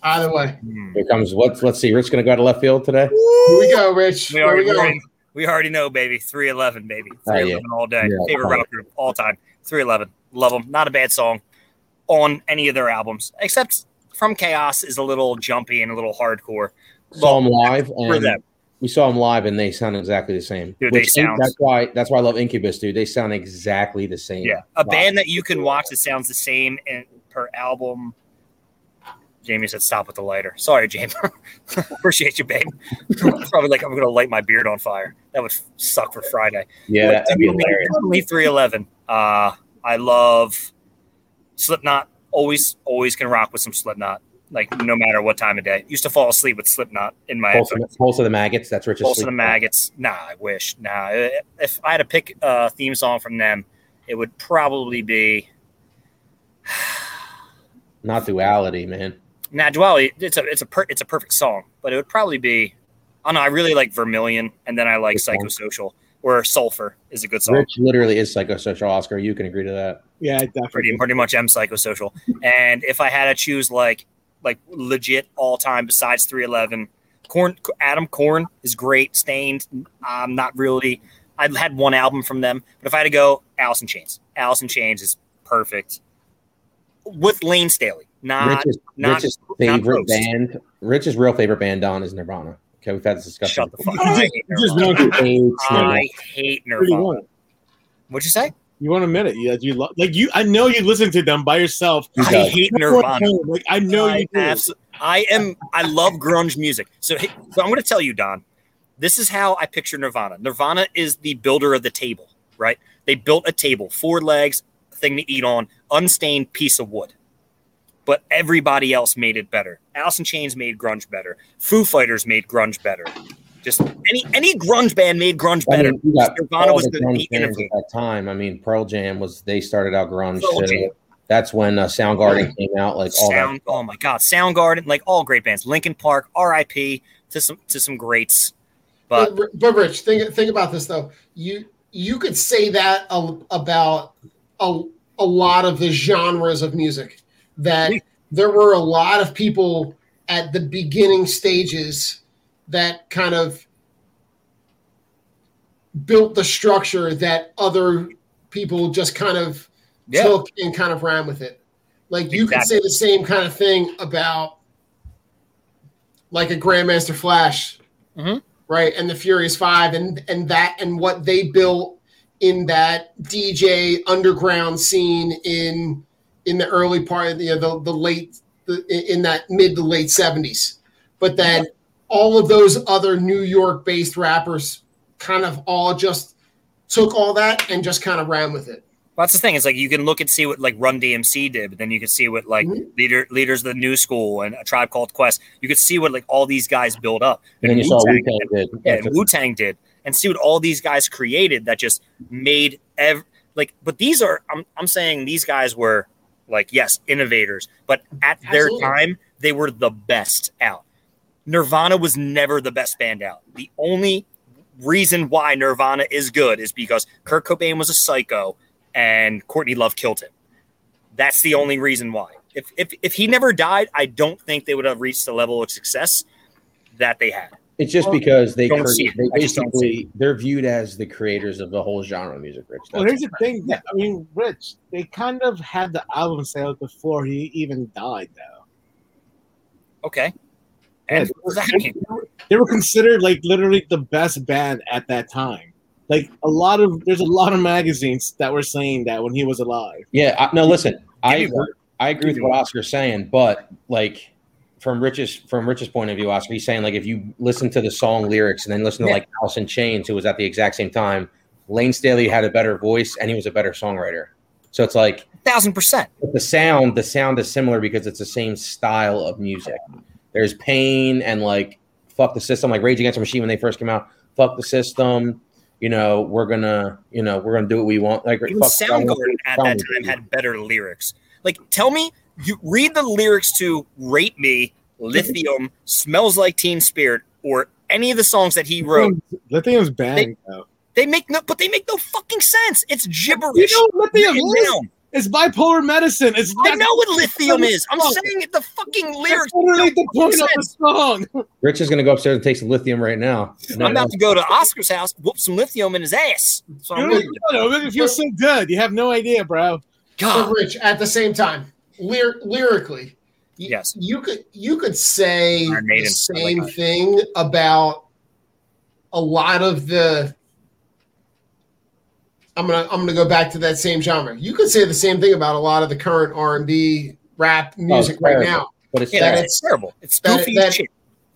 Either way, Hmm. Here comes let's let's see. Rich gonna go to left field today. here we go, Rich. We Where already, we we, going? We already know, baby. 311, baby. Oh, yeah. 311 all day. Yeah, Favorite rock group all time. 311. Love them. Not a bad song on any of their albums, except From Chaos is a little jumpy and a little hardcore. Saw them live, For them. we saw them live, and they sound exactly the same. Dude, they Which- sound- That's why. That's why I love Incubus, dude. They sound exactly the same. Yeah. A band that you can watch that sounds the same in, per album. Jamie said, "Stop with the lighter." Sorry, Jamie. Appreciate you, babe. Probably like I'm going to light my beard on fire. That would suck for Friday. Yeah, that'd be hilarious. 311. Uh, I love Slipknot. Always, always can rock with some Slipknot. Like no matter what time of day. Used to fall asleep with Slipknot in my Pulse, of, Pulse of the Maggots. That's Rich's. Pulse of the Maggots. Nah, I wish. Nah, if I had to pick a theme song from them, it would probably be Not duality, man. Nah, Duality. It's a it's a per, it's a perfect song, but it would probably be. I don't know. I really like Vermilion, and then I like Good song. Psychosocial, or Sulfur is a good song. Rich literally is psychosocial. Oscar, you can agree to that. Yeah, definitely. pretty pretty much am psychosocial. And if I had to choose like like legit all time besides 311, Korn Adam Korn is great. Staind, I'm not really. I had one album from them, but if I had to go, Alice in Chains. Alice in Chains is perfect. With Layne Staley, not Rich's, not- Rich's not favorite roast. band. Rich's real favorite band, Don, is Nirvana. Okay, we've had this discussion. shut the fuck. up. I hate Just Nirvana. want- He hates Nirvana. I hate What do you Nirvana. want? What'd you say? You want a minute? You, you lo- like you? I know you listen to them by yourself. I does. hate Nirvana. Like I know I you do. abso- I am. I love grunge music. So, hey- so I'm going to tell you, Don. This is how I picture Nirvana. Nirvana is the builder of the table, right? They built a table, four legs, a thing to eat on, unstained piece of wood. But everybody else made it better. Alice in Chains made grunge better. Foo Fighters made grunge better. Just any any grunge band made grunge I better. mean, you Nirvana was the the, grunge the innovator. at that time. I mean, Pearl Jam was they started out grunge. Pearl so Jam. that's when uh, Soundgarden came out. Like all Sound, that. oh my God, Soundgarden, like all great bands. Linkin Park, R.I.P. to some to some greats. But But, but Rich, think think about this though. You you could say that a, about a, a lot of the genres of music. That there were a lot of people at the beginning stages that kind of built the structure that other people just kind of yeah, took and kind of ran with it. Like you could say the same kind of thing about like a Grandmaster Flash, Mhm. right? And the Furious Five, and and that and what they built in that DJ underground scene in in the early part of the the, the late the, in that mid to late seventies. But then all of those other New York based rappers kind of all just took all that and just kind of ran with it. that's the thing. It's like you can look and see what like Run DMC did, but then you can see what like Mhm. leader leaders of the New School and a Tribe Called Quest. You could see what like all these guys build up. And then you saw Wu-Tang Wu Tang did. yeah, and Wu Tang did, and see what all these guys created that just made ev- like. But these are I'm I'm saying these guys were like yes innovators, but at their time they were the best out. Nirvana was never the best band out. The only reason why Nirvana is good is because Kurt Cobain was a psycho and Courtney Love killed him. That's the only reason why. If if if he never died, I don't think they would have reached the level of success that they had. It's just because they Don't cre- see they I just don't basically they're viewed as the creators of the whole genre of music. Rich. Well, here's the thing. That, I mean, Rich, they kind of had the album sales before he even died, though. Okay. Yeah, And they, were, they were- they were considered like literally the best band at that time. Like a lot of there's a lot of magazines that were saying that when he was alive. yeah. I, no, listen. I agree. I agree with what. Oscar's saying, but like from Rich's from Rich's point of view, Oscar, he's saying like if you listen to the song lyrics and then listen to Yeah. like in Chains, who was at the exact same time, Layne Staley had a better voice and he was a better songwriter. So it's like Thousand percent. the sound, the sound is similar because it's the same style of music. There's pain and like fuck the system, like Rage Against the Machine when they first came out. Fuck the system. You know, we're gonna, you know, we're gonna do what we want. Like Even Soundgarden at that time had better lyrics. Like, tell me, you read the lyrics to "Rape Me," "Lithium," "Smells Like Teen Spirit," or any of the songs that he wrote. Lithium's bang though. They make no, but they make no fucking sense. It's gibberish. You know what lithium written is? down. It's bipolar medicine. It's I know what lithium is. I'm saying it. The fucking That's lyrics. literally the make point of the song. Rich is gonna go upstairs and take some lithium right now. I'm about to go to Oscar's house, whoop some lithium in his ass. So You I'm don't gonna do. know, it makes you feel so good. You have no idea, bro. So, God, Rich, at the same time, lyr- lyrically, Yes. you could you could say the I like same thing about a lot of the. I'm gonna I'm gonna go back to that same genre. You could say the same thing about a lot of the current R and B rap oh, music right now. But it's yeah, that it's terrible. It's that- goofy that- as shit.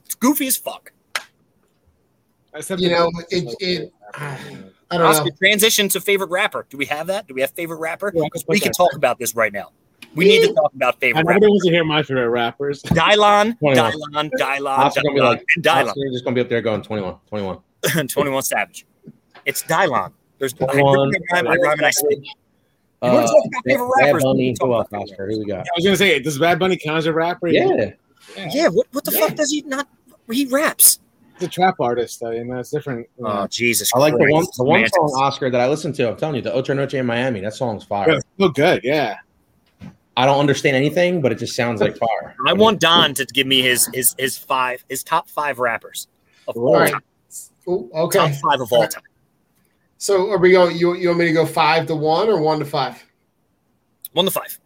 It's goofy as fuck. Except You know, it- it- I don't Oscar, know. transition to favorite rapper. Do we have that? Do we have favorite rapper? Yeah, Because put we can talk about this right now. We need to talk about favorite. I favorite nobody rapper. wants to hear my favorite rappers. Dylon, 21. Dylon, Dylon, Oscar's gonna be Dylon, like, Dylon. Just gonna be up there going 21, 21. 21 Savage. It's Dylon. There's I, 21. I, rhyme, I rhyme and I spit. You Uh, wanna talk about favorite Bad rappers? Bunny, We can talk who else, Oscar? Who we got? I was gonna say, does Bad Bunny count as a rapper? Yeah, Yeah, what, what the Yeah. fuck does he not? He raps. he's a trap artist though. You know, it's different. you know. Oh Jesus! I like the one, the one song Oscar that I listened to. I'm telling you, the Ocho Noche in Miami. That song's fire. But it's so good. Yeah. I don't understand anything, but it just sounds like fire. I want Don to give me his his his five his top five rappers of all All right. time. Ooh, Top okay. five of all time. So are we going? You you want me to go five to one or one to five? One to five.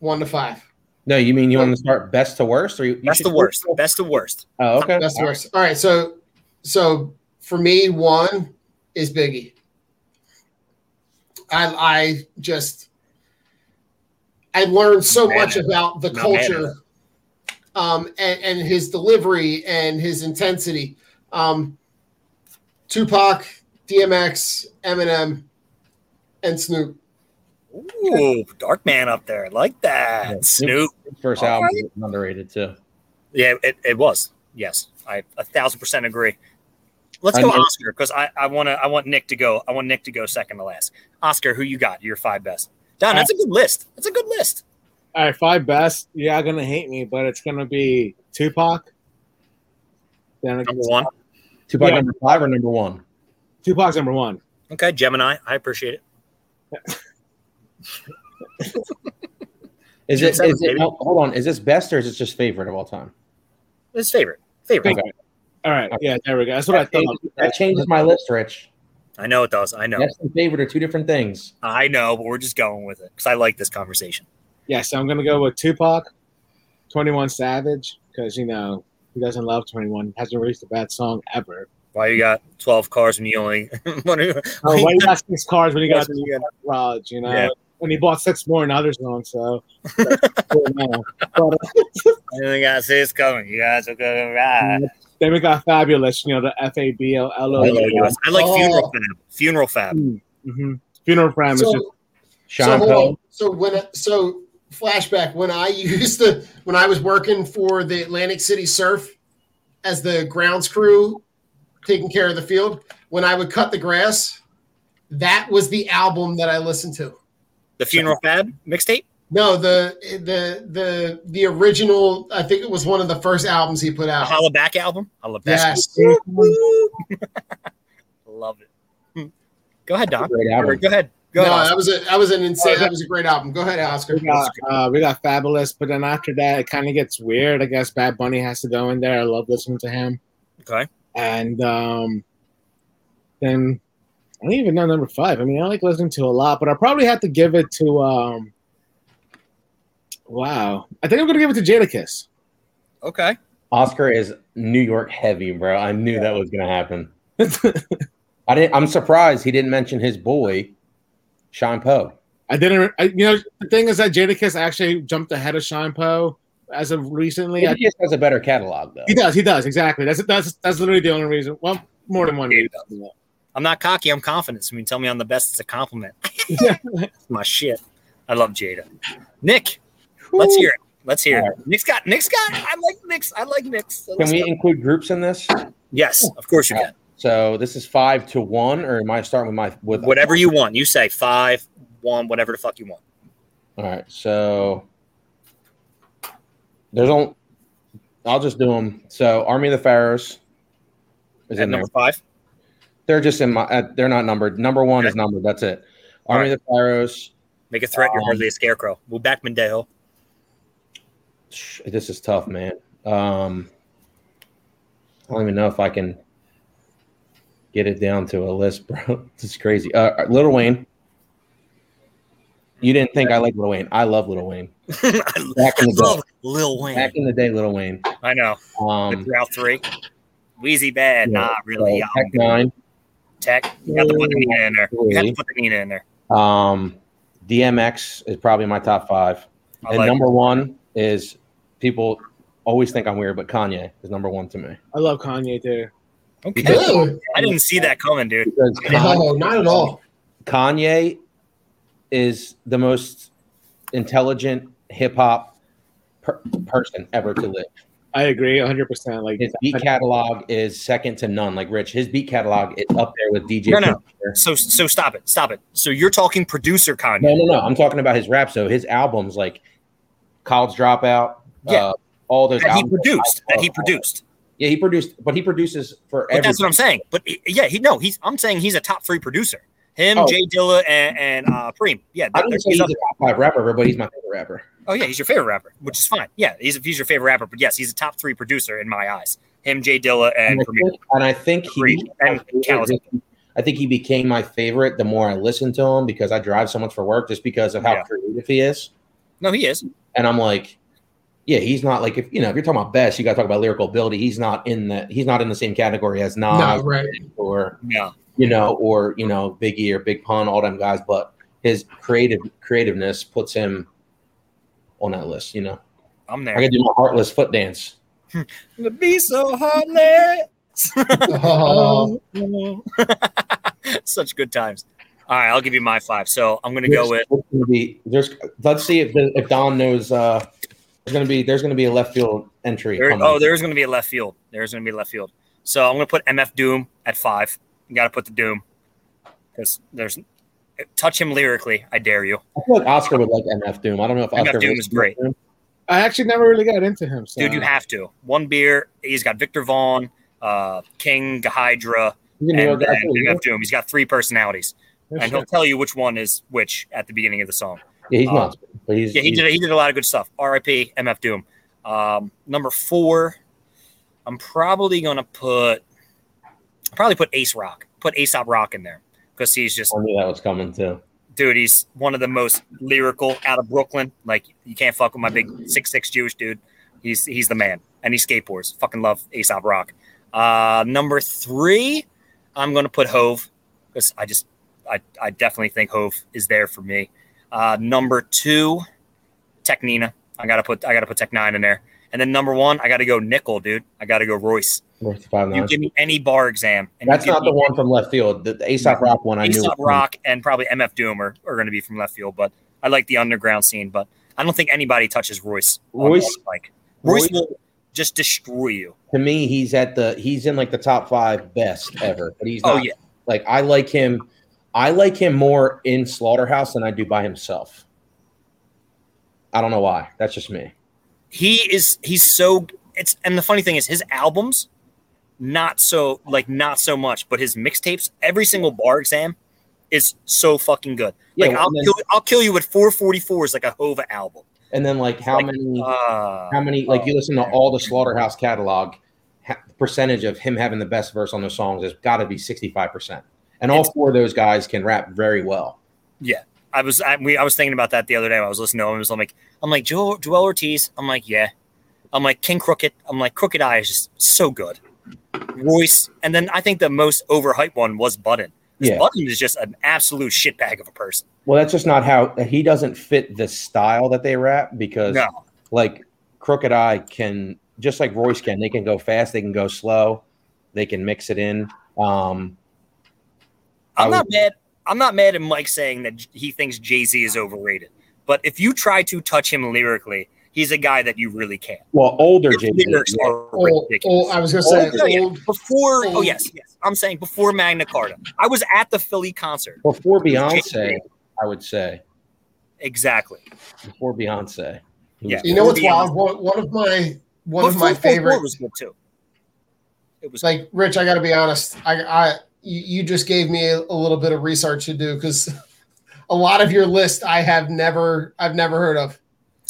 One to five. No, you mean you want to start best to worst, or you, you Best to worst. Best to worst. Oh, okay. That's the worst. All right. So so for me, one is Biggie. I I just I learned so Man, much about the no, culture, um, and, and his delivery and his intensity. Um, Tupac, DMX, Eminem, and Snoop. Ooh, Dark Man up there. I like that. Yeah, Snoop. First album right. is underrated too. Yeah, it, it was. Yes, I a thousand percent agree. Let's go Oscar because I, I want to I want Nick to go I want Nick to go second to last. Oscar, who you got? Your five best. Don, that's a good list. That's a good list. All right, five best. You're Yeah, gonna hate me, but it's gonna be Tupac. Then Number one. Tupac Yeah. number five or number one? Tupac's number one. Okay, Gemini. I appreciate it. Is June it? Is seventh, it baby. hold oh, hold on. Is this best or is it just favorite of all time? His favorite. Favorite. Okay. All right, yeah, there we go. That's what I That thought. changes, that changes my list, Rich. I know it does. I know. Best and favorite are two different things. I know, but we're just going with it because I like this conversation. Yeah, so I'm gonna go with Tupac, Twenty One Savage, because you know he doesn't love Twenty One. Hasn't released a bad song ever. Why you got twelve cars when you only what you- Oh, why you got six cars when you got Yes, when you the garage? You know, Yeah. and he bought six more in other songs. So, cool but, uh, you only got six coming. You guys are gonna ride. Then we got Fabolous. You know, the F A B L L O. Hello, US. I like Oh. funeral fab. Funeral fab. Mm-hmm. Funeral Prime is just So, so, Sean hold Penn. on. so when so flashback when I used to when I was working for the Atlantic City Surf as the grounds crew taking care of the field when I would cut the grass that was the album that I listened to The funeral fab mixtape. No the the the the original I think it was one of the first albums he put The out Holla Back album. I love that. yes Love it. Hmm. Go ahead, Doc. Great album. Go ahead. Go no ahead. that was a that was an insane that was a great album go ahead Oscar we got uh, we got Fabolous, but then after that it kind of gets weird. I guess Bad Bunny has to go in there. I love listening to him. Okay. And um, then I don't even know number five. I mean, I like listening to a lot, but I probably have to give it to um. Wow, I think I'm gonna give it to Jadakiss. Okay. Oscar is New York heavy, bro. I knew that was gonna happen. I didn't. I'm surprised he didn't mention his boy, Sean Poe. I didn't. I, you know, the thing is that Jadakiss actually jumped ahead of Sean Poe as of recently. He just has a better catalog though. he does. He does exactly. That's that's that's literally the only reason. Well, more than one reason. I'm not cocky. I'm confident. I mean, tell me I'm the best, it's a compliment. My shit. I love Jada. Nick, let's hear it. Let's hear it. Nick's got. Nick's got. I like Nick's. I like Nick's. So Can we go. include groups in this? Yes, of course you can. So this is five to one, or am I starting with my with Whatever you want. You say five, one, whatever the fuck you want. All right, so there's only I'll just do them. So Army of the Pharaohs is At in there. number five. They're just in my. Uh, they're not numbered. Number one is numbered. That's it. Army of the Pharaohs. Make a threat. You're Um, hardly a scarecrow. We'll back. Sh- This is tough, man. Um, I don't even know if I can get it down to a list, bro. This is crazy. Uh, Little Wayne. You didn't think I like Little Wayne. I love Little Wayne. Back in the day. love Lil Wayne. Back in the day, Little Wayne. I know. Um, Route three. Weezy bad. Yeah, Nah, really. so Yeah, Tech N9ne. Tech. You have to put the Nina in there. You have to put the Nina in there. Um, DMX is probably my top five, I and like number one is people always think I'm weird, but Kanye is number one to me I love Kanye too. Okay. Ew. I didn't see that coming, dude. Kanye, No, not at all. Kanye is the most intelligent hip hop per- person ever to live. I agree 100. percent Like His beat catalog is second to none. Like Rich, his beat catalog is up there with DJ. No, no. So so stop it. Stop it. So you're talking producer Kanye. No, no, no. I'm talking about his rap. So his albums, like College Dropout, Yeah. uh, all those That he produced. That he produced. Yeah, he produced, but he produces for But that's what I'm saying. But yeah, he no, he's I'm saying he's a top three producer. Him, Oh. J Dilla, and, and uh Preem. Yeah, I don't say he's a top five rapper, but he's my favorite rapper. Oh yeah, he's your favorite rapper, which is fine. Yeah, he's he's your favorite rapper, but yes, he's a top three producer in my eyes. Him, J Dilla, and And I Premier. think, and I think he, And Khaled. I think he became my favorite the more I listen to him because I drive so much for work, just because of how Yeah. creative he is. No, he is. And I'm like, yeah, he's not like if you know if you're talking about best, you got to talk about lyrical ability. He's not in the He's not in the same category as Nas No, right. or Yeah, you know, or you know, Biggie or Big Pun, all them guys. But his creative creativeness puts him on that list. You know, I'm there. I can do my heartless foot dance. To be so heartless. Oh, Such good times. All right, I'll give you my five. So I'm gonna go with be there's. Let's see if if Don knows. uh There's gonna be there's gonna be a left field entry. there, oh, there's gonna be a left field. There's gonna be left field. So I'm gonna put MF Doom at five. You gotta put the Doom because there's touch him lyrically. I dare you, I feel like Oscar would like MF Doom. I don't know if MF Oscar Doom is great. I actually never really got into him. So. dude. You have to one beer. He's got Viktor Vaughn, uh, King, Hydra, He's a and, and MF Doom. He's got three personalities, and he'll shit. tell you which one is which at the beginning of the song. Yeah, he's uh, not. But he's Yeah, he he's- did. He did a lot of good stuff. R.I.P. MF Doom. Um, number four, I'm probably gonna put, probably put Ace Rock. Put Aesop Rock in there because he's just, I knew that was coming too. dude. He's one of the most lyrical out of Brooklyn. Like you can't fuck with my big six six Jewish dude. He's he's the man, and he skateboards. Fucking love Aesop Rock. Uh, number three, I'm gonna put Hove because I just, I, I definitely think Hove is there for me. Uh, number two, Tech Nina. I gotta put I gotta put Tech N9ne in there. And then number one, I gotta go Nickel, dude. I gotta go Royce. Royce five You give me any bar exam, and That's not the one from left field. The, the Aesop Rock one I knew. Aesop Rock and probably MF Doom are, are going to be from left field. But I like the underground scene. But I don't think anybody touches Royce. Royce- mic. Royce Royce- will just destroy you. To me, he's at the he's in like the top five best ever. But he's Oh yeah, like I like him. I like him more in Slaughterhouse than I do by himself. I don't know why. That's just me. he is. He's so. It's and the funny thing is his albums, not so like not so much, but his mixtapes, every single bar exam, is so fucking good. Yeah, like I'll then- kill, I'll kill you with 444 is like a Hova album. And then like how Like, many Uh, how many like you listen to all the Slaughterhouse catalog, ha- percentage of him having the best verse on those songs has got to be sixty five percent. And all four of those guys can rap very well. Yeah, I was I, we, I was thinking about that the other day. When I was listening to him. I was like, I'm like Joel, Joell Ortiz. I'm like, yeah. I'm like King Crooked. I'm like Crooked I is just so good. Royce, and then I think the most overhyped one was Budden. Yeah. Budden is just an absolute shitbag of a person. Well, that's just not how he doesn't fit the style that they rap because No. like Crooked I can just like Royce can. They can go fast. They can go slow. They can mix it in. Um, I'm would- not mad. I'm not mad at Mike saying that he thinks Jay Z is overrated. But if you try to touch him lyrically, he's a guy that you really can't. well, older Jay lyrics are Old, ridiculous. old, I was gonna say Oh, yeah. old. Before, oh yes, yes, I'm saying before Magna Carta. I was at the Philly concert. before Jay-Z. Beyonce. I would say Exactly. before Beyonce. Yeah. You know what's Before wild? One, one of my one of my favorite. was good too. It was Like Rich, I got to be honest. I, I you, you just gave me a, a little bit of research to do because a lot of your list I have never I've never heard of.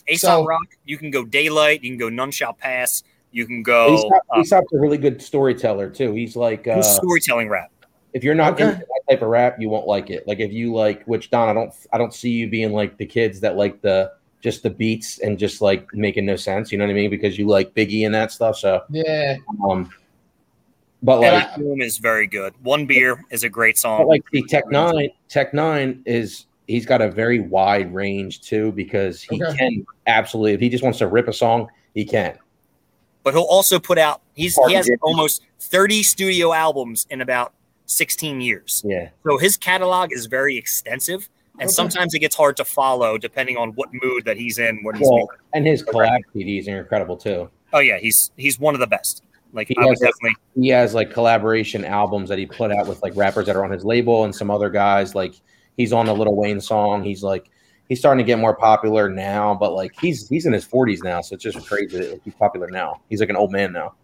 Aesop so- Rock. You can go Daylight. You can go None Shall Pass. You can go Aesop, uh, Aesop's a really good storyteller too. He's like uh, storytelling rap. if you're not Okay. into that type of rap, you won't like it. Like if you like, which Don, I don't, I don't see you being like the kids that like the just the beats and just like making no sense. You know what I mean? Because you like Biggie and that stuff. So, Yeah, um, but And like, Boom is very good. One Beer is a great but song. like the Tech N9ne, Tech N9ne is he's got a very wide range too because he Okay. can absolutely if he just wants to rip a song, he can. but he'll also put out he's he has almost 30 studio albums in about 16 years. Yeah, So his catalog is very extensive and Okay. sometimes it gets hard to follow depending on what mood that he's in when he's making. and his collab CDs are incredible too. Oh yeah, he's he's one of the best. Like He I has definitely he has like collaboration albums that he put out with like rappers that are on his label and some other guys. Like he's on a Little Wayne song. He's like he's starting to get more popular now, but like he's he's in his forties now, so it's just crazy that he's popular now. He's like an old man now.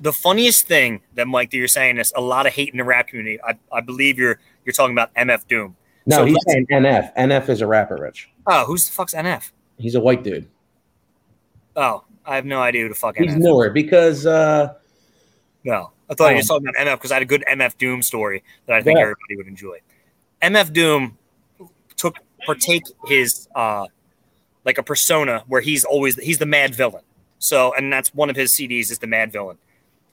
the funniest thing that Mike that you're saying is a lot of hate in the rap community. I, I believe you're you're talking about MF Doom. No, So he's saying NF. NF is a rapper, Rich. Oh, who's the fuck's NF? He's a white dude. Oh, I have no idea who the fuck He's newer because uh No, I thought you Oh. were talking about MF because I had a good MF Doom story that I think Yeah. everybody would enjoy. MF Doom took partake his uh like a persona where he's always he's the mad villain. So and that's one of his CDs is the mad villain.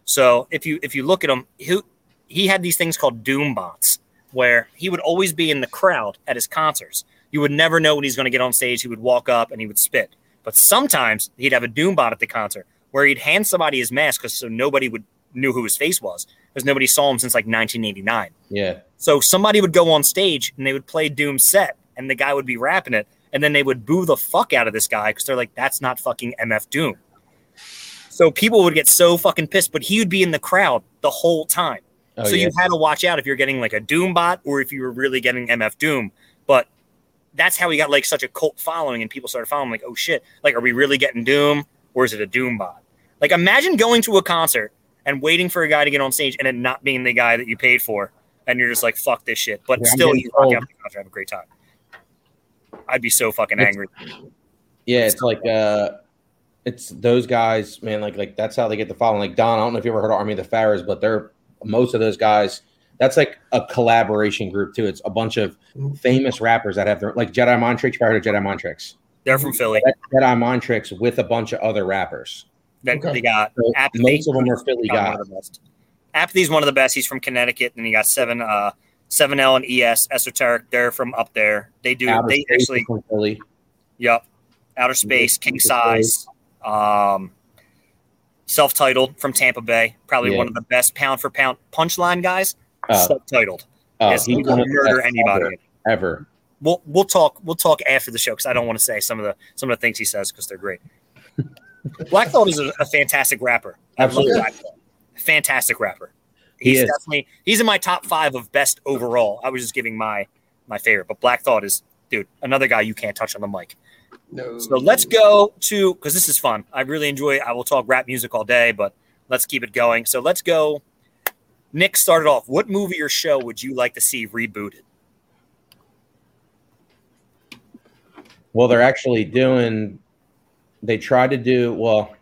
So if you if you look at him, he he had these things called Doom bots where he would always be in the crowd at his concerts. You would never know when he's going to get on stage. He would walk up and he would spit. But sometimes he'd have a Doom bot at the concert where he'd hand somebody his mask because so nobody would knew who his face was because nobody saw him since like 1989. yeah. So somebody would go on stage and they would play Doom set and the guy would be rapping it and then they would boo the fuck out of this guy because they're like, that's not fucking MF Doom. So people would get so fucking pissed, but he would be in the crowd the whole time. Oh, so yeah. you had to watch out if you're getting like a Doom bot or if you were really getting MF Doom. That's how he got like such a cult following and people started following him, like, oh shit, like are we really getting Doom or is it a Doom bot? Like imagine going to a concert and waiting for a guy to get on stage and it not being the guy that you paid for and you're just like fuck this shit. But Yeah, still you rock out the concert, have a great time. I'd be so fucking It's- angry. Yeah, it's like uh it's those guys, man, like like that's how they get the following. Like Don, I don't know if you ever heard of Army of the Pharaohs, but they're most of those guys, that's like a collaboration group too. It's a bunch of famous rappers that have their like Jedi Mind Tricks, you ever heard of Jedi Mind Tricks. They're from Philly. That Jedi Mind Tricks with a bunch of other rappers. Then Okay. they got So Apathy. most of them are Philly guys. of. Apathy's one of the best. He's from Connecticut, and you got seven uh seven L and ES Esoteric. They're from up there. They do Outer they Space actually from Philly. yep. Outer Space, King Syze, um Celph Titled from Tampa Bay. Probably Yeah. one of the best pound for pound punchline guys. Uh, Celph Titled. uh, yes, he he's will one murder anybody. ever, ever. We'll we'll talk we'll talk after the show because I don't want to say some of the some of the things he says because they're great. Black Thought is a, a fantastic rapper. I love Absolutely. Black Thought. Fantastic rapper. He He's is. definitely he's in my top five of best overall. I was just giving my my favorite, but Black Thought is dude another guy you can't touch on the mic. No. So let's go to because this is fun. I really enjoy. I will talk rap music all day, but let's keep it going. So let's go. Nick started off. What movie or show would you like to see rebooted? Well, they're actually doing. They tried to do well.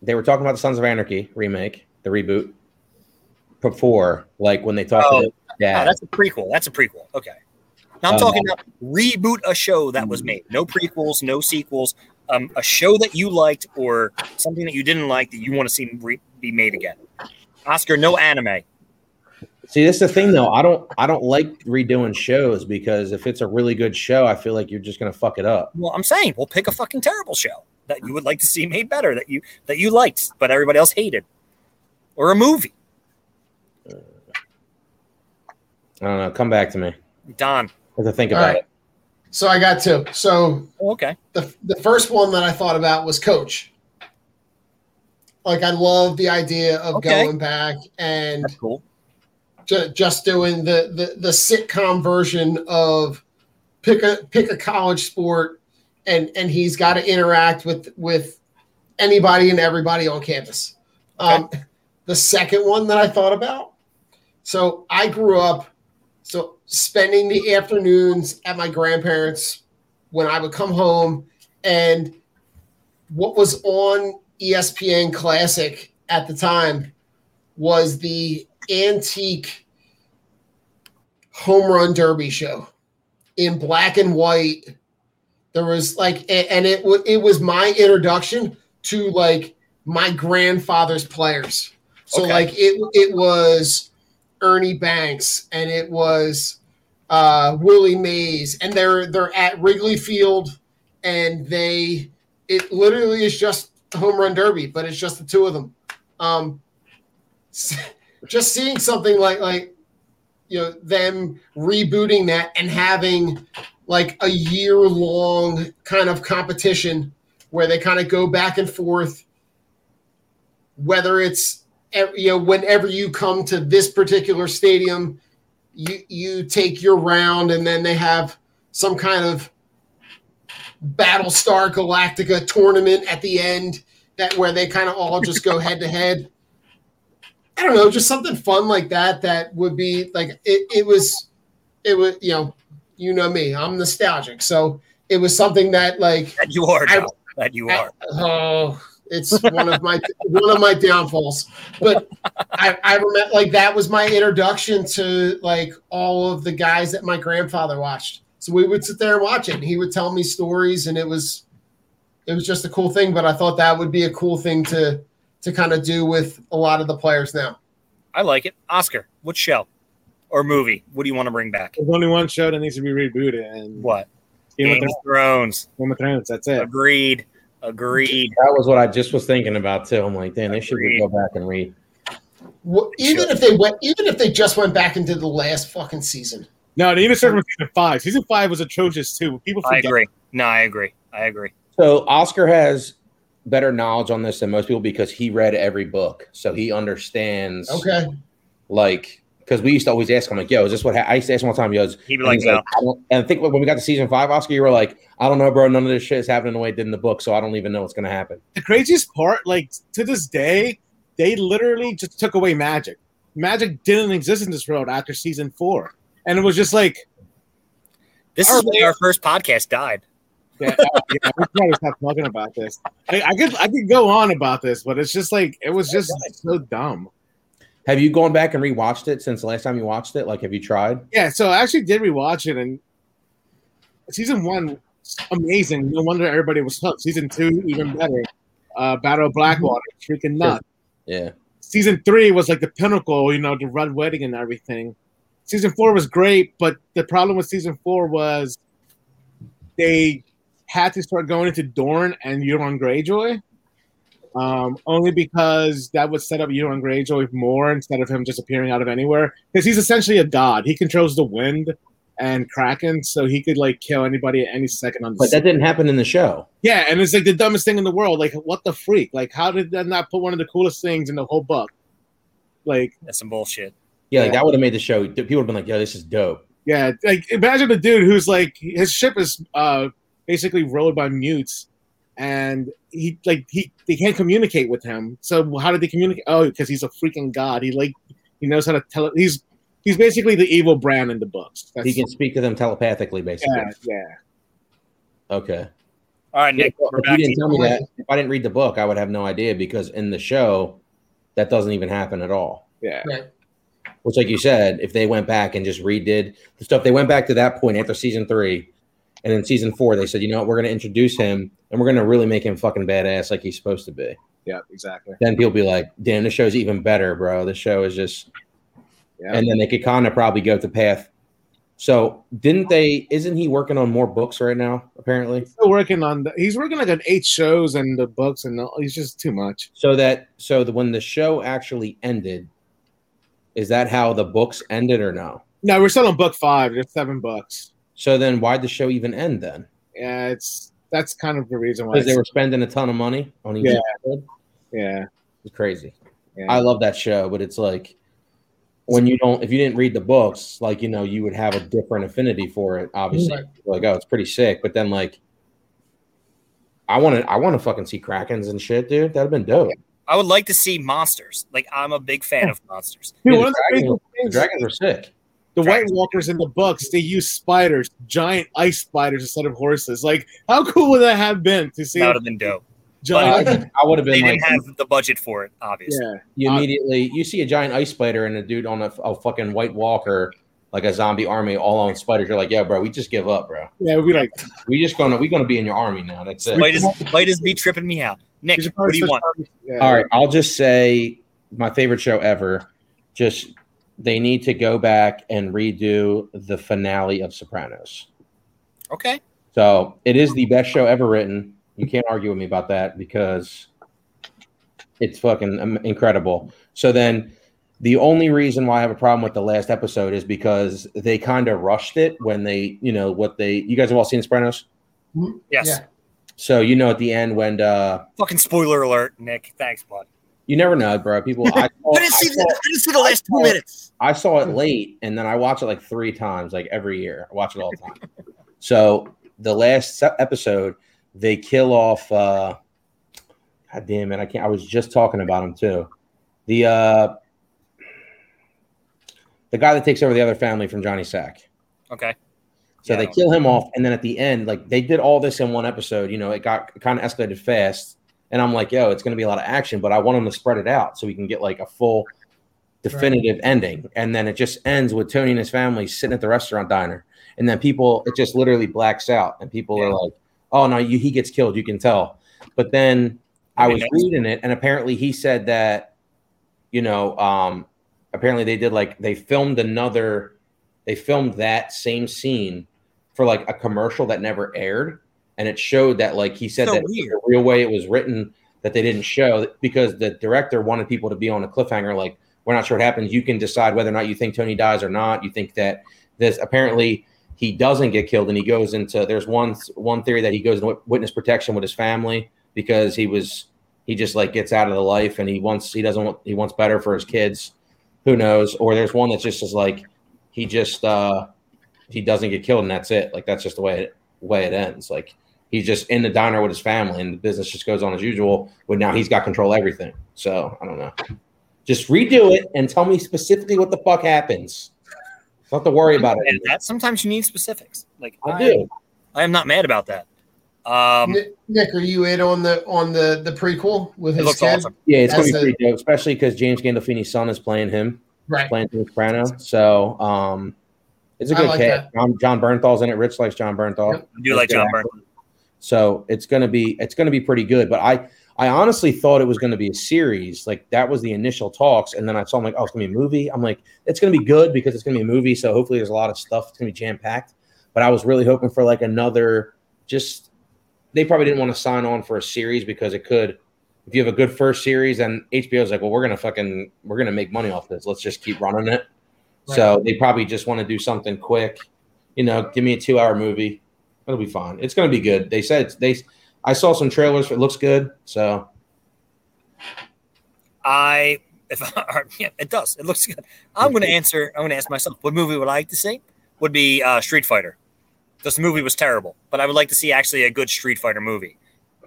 They were talking about the Sons of Anarchy remake, the reboot. Before, like when they talked Oh, about Oh, that's a prequel. That's a prequel. Okay. Now I'm Um, talking about reboot a show that was made. No prequels, no sequels. Um, a show that you liked or something that you didn't like that you want to see re- be made again. Oscar, no anime. See, this is the thing though. I don't I don't like redoing shows because if it's a really good show, I feel like you're just gonna fuck it up. Well, I'm saying we'll pick a fucking terrible show that you would like to see made better, that you that you liked, but everybody else hated, or a movie. I don't know. Come back to me. Don. I have to think All about right. it. So I got two. So Oh, okay. the the first one that I thought about was Coach. Like I love the idea of Okay. going back and That's cool. Ju- just doing the, the the sitcom version of pick a pick a college sport and and he's got to interact with with anybody and everybody on campus. Um, the second one that I thought about. So I grew up so spending the afternoons at my grandparents when I would come home and what was on ESPN Classic at the time was the antique home run derby show in black and white. There was like, and it it was my introduction to like my grandfather's players. So Okay. like it it was Ernie Banks and it was uh, Willie Mays, and they're they're at Wrigley Field, and they it literally is just home run derby, but it's just the two of them. Um, just seeing something like like you know them rebooting that and having like a year long kind of competition where they kind of go back and forth whether it's you know whenever you come to this particular stadium you you take your round and then they have some kind of Battlestar Galactica tournament at the end that where they kind of all just go head to head. I don't know, just something fun like that that would be like it, it was it was you know, you know me, I'm nostalgic. So it was something that like That you are, I- That you I- are. oh, it's one of my one of my downfalls. But I, I remember like that was my introduction to like all of the guys that my grandfather watched. So we would sit there and watch it. And he would tell me stories, and it was it was just a cool thing. But I thought that would be a cool thing to to kind of do with a lot of the players now. I like it. Oscar, what show or movie? What do you want to bring back? There's only one show that needs to be rebooted, and What? Game, Game of of Thrones. Thrones. Game of Thrones. That's it. Agreed. Agreed. That was what I just was thinking about too. I'm like, damn, they should go back and read. Wh- Even if they went, even if they just went back into the last fucking season. No, they even started with season five. Season five was atrocious too. People I agree. No, I agree. I agree. So Oscar has better knowledge on this than most people because he read every book, so he understands. Okay, Like, because we used to always ask him, like, "Yo, is this what?" Ha-? I used to ask him all the time. He goes, He'd be and like, he's no. I don't- and I think when we got to season five, Oscar, you were like, "I don't know, bro. None of this shit is happening the way it did in the book, so I don't even know what's gonna happen." The craziest part, like to this day, they literally just took away magic. Magic didn't exist in this world after season four, and it was just like, This is why our first podcast died. Yeah, uh, yeah we probably stop talking about this. I, I could I could go on about this, but it's just like it was just so dumb. Have you gone back and rewatched it since the last time you watched it? Like, have you tried? Yeah, so I actually did rewatch it, and season one, amazing. No wonder everybody was hooked. Season two, even better. Uh, Battle of Blackwater, freaking nuts. Yeah. Season three was like the pinnacle, you know, the red wedding and everything. Season four was great, but the problem with season four was they had to start going into Dorne and Euron Greyjoy. Um, only because that would set up Euron Greyjoy more instead of him just appearing out of anywhere. Because he's essentially a god. He controls the wind and Kraken, so he could like kill anybody at any second on the But that didn't happen in the show. yeah, and it's like the dumbest thing in the world. Like, what the freak? Like, how did that not put one of the coolest things in the whole book? Like, That's some bullshit. Yeah, like that would have made the show. People would have been like, "Yo, this is dope." yeah, like imagine a dude who's like his ship is uh basically rode by mutes, and he like he they can't communicate with him. So how did they communicate? Oh, because he's a freaking god. He like he knows how to tell. He's he's basically the evil Bran in the books. That's, He can speak to them telepathically, basically. yeah, yeah. Okay. All right, Nick. Well, we're if you didn't tell me that, if I didn't read the book, I would have no idea because in the show, that doesn't even happen at all. Yeah. right. Which, like you said, if they went back and just redid the stuff, they went back to that point after season three, and in season four, they said, you know what, we're going to introduce him and we're going to really make him fucking badass like he's supposed to be. Yeah, exactly. Then people be like, damn, this show's even better, bro. This show is just Yeah. and then they could kind of probably go to path. So didn't they? Isn't he working on more books right now? Apparently, Still working on. The, he's working like on eight shows and the books, and all- he's just too much. so that so that when the show actually ended, is that how the books ended or no? No, we're still on book five. There's seven books. So then why'd the show even end then? Yeah, it's that's kind of the reason why. Because they were spending a ton of money on each Yeah. episode. yeah, It's crazy. yeah. I love that show, but it's like when you don't, if you didn't read the books, like you know, you would have a different affinity for it. Obviously, Right. like oh, it's pretty sick. But then like, I want to, I want to fucking see krakens and shit, dude. That'd have been dope. I would like to see monsters. Like I'm a big fan of monsters. Dude, Yeah, the the dragons- crazy The dragons are sick. The White Walkers in the books, they use spiders, giant ice spiders instead of horses. Like, how cool would that have been to see That a would have been dope. giant? I would have They been like, didn't have the budget for it, obviously. yeah, you immediately you see a giant ice spider and a dude on a, a fucking White Walker, like a zombie army, all on spiders. You're like, yeah, bro, we just give up, bro. yeah. We'd like, We just gonna we gonna be in your army now. That's it. Might, as, might as be tripping me out. Nick, what do you want? Yeah. All right, I'll just say my favorite show ever. Just they need to go back and redo the finale of Sopranos. Okay. So it is the best show ever written. You can't argue with me about that because it's fucking um, incredible. So then the only reason why I have a problem with the last episode is because they kind of rushed it when they, you know, what they you guys have all seen Sopranos? Yes. Yeah. So you know at the end when uh Fucking spoiler alert, Nick. Thanks, bud. You never know, bro. People I, I didn't see I the, saw- I didn't see the last two minutes. I saw it late and then I watch it like three times, like every year. I watch it all the time. so the last episode, they kill off uh God damn it, I can't I was just talking about him too. The uh the guy that takes over the other family from Johnny Sack. Okay. So Yeah, they kill him off, and then at the end, like they did all this in one episode. You know, it got kind of escalated fast, and I'm like, yo, it's going to be a lot of action, but I want them to spread it out so we can get like a full, definitive ending. And then it just ends with Tony and his family sitting at the restaurant diner, and then people, it just literally blacks out, and people Yeah. are like, oh no, you, he gets killed, you can tell. But then I was reading it, and apparently he said that, you know, um, apparently they did like they filmed another, they filmed that same scene for like a commercial that never aired, and it showed that like he said So that weird. the real way it was written that they didn't show because the director wanted people to be on a cliffhanger like we're not sure what happens. You can decide whether or not you think tony dies or not. You think that this apparently he doesn't get killed and he goes into there's one one theory that he goes into witness protection with his family because he was he just like gets out of the life and he wants he doesn't want he wants better for his kids. Who knows? Or there's one that's just is like he just uh he doesn't get killed and that's it. Like that's just the way it way it ends. Like he's just in the diner with his family and the business just goes on as usual but now he's got control of everything so i don't know just redo it and tell me specifically what the fuck happens don't have to worry about it that sometimes you need specifics. Like i do I am not mad about that. Um, Nick, Nick, are you in on the on the the prequel with it his looks kid? awesome. yeah it's gonna be That's pretty dope especially because james gandolfini's son is playing him Right. playing Tony Soprano. So um, it's a good like cast. John, John Bernthal's in it. Rich likes John Bernthal. Yep. I do like John Byrne. So it's gonna be it's gonna be pretty good. But I I honestly thought it was gonna be a series. Like that was the initial talks, and then I saw I'm like, oh, it's gonna be a movie. I'm like, it's gonna be good because it's gonna be a movie. So hopefully there's a lot of stuff. It's gonna be jam packed. But I was really hoping for like another. Just they probably didn't want to sign on for a series because it could. If you have a good first series, and HBO's like, well, we're gonna fucking we're gonna make money off this. Let's just keep running it. So they probably just want to do something quick. You know, give me a two-hour movie. It'll be fine. It's going to be good. They said they. I saw some trailers. It looks good. So I if yeah, it does. It looks good. I'm going to answer. I'm going to ask myself, what movie would I like to see? Would be uh, Street Fighter. This movie was terrible, but I would like to see actually a good Street Fighter movie.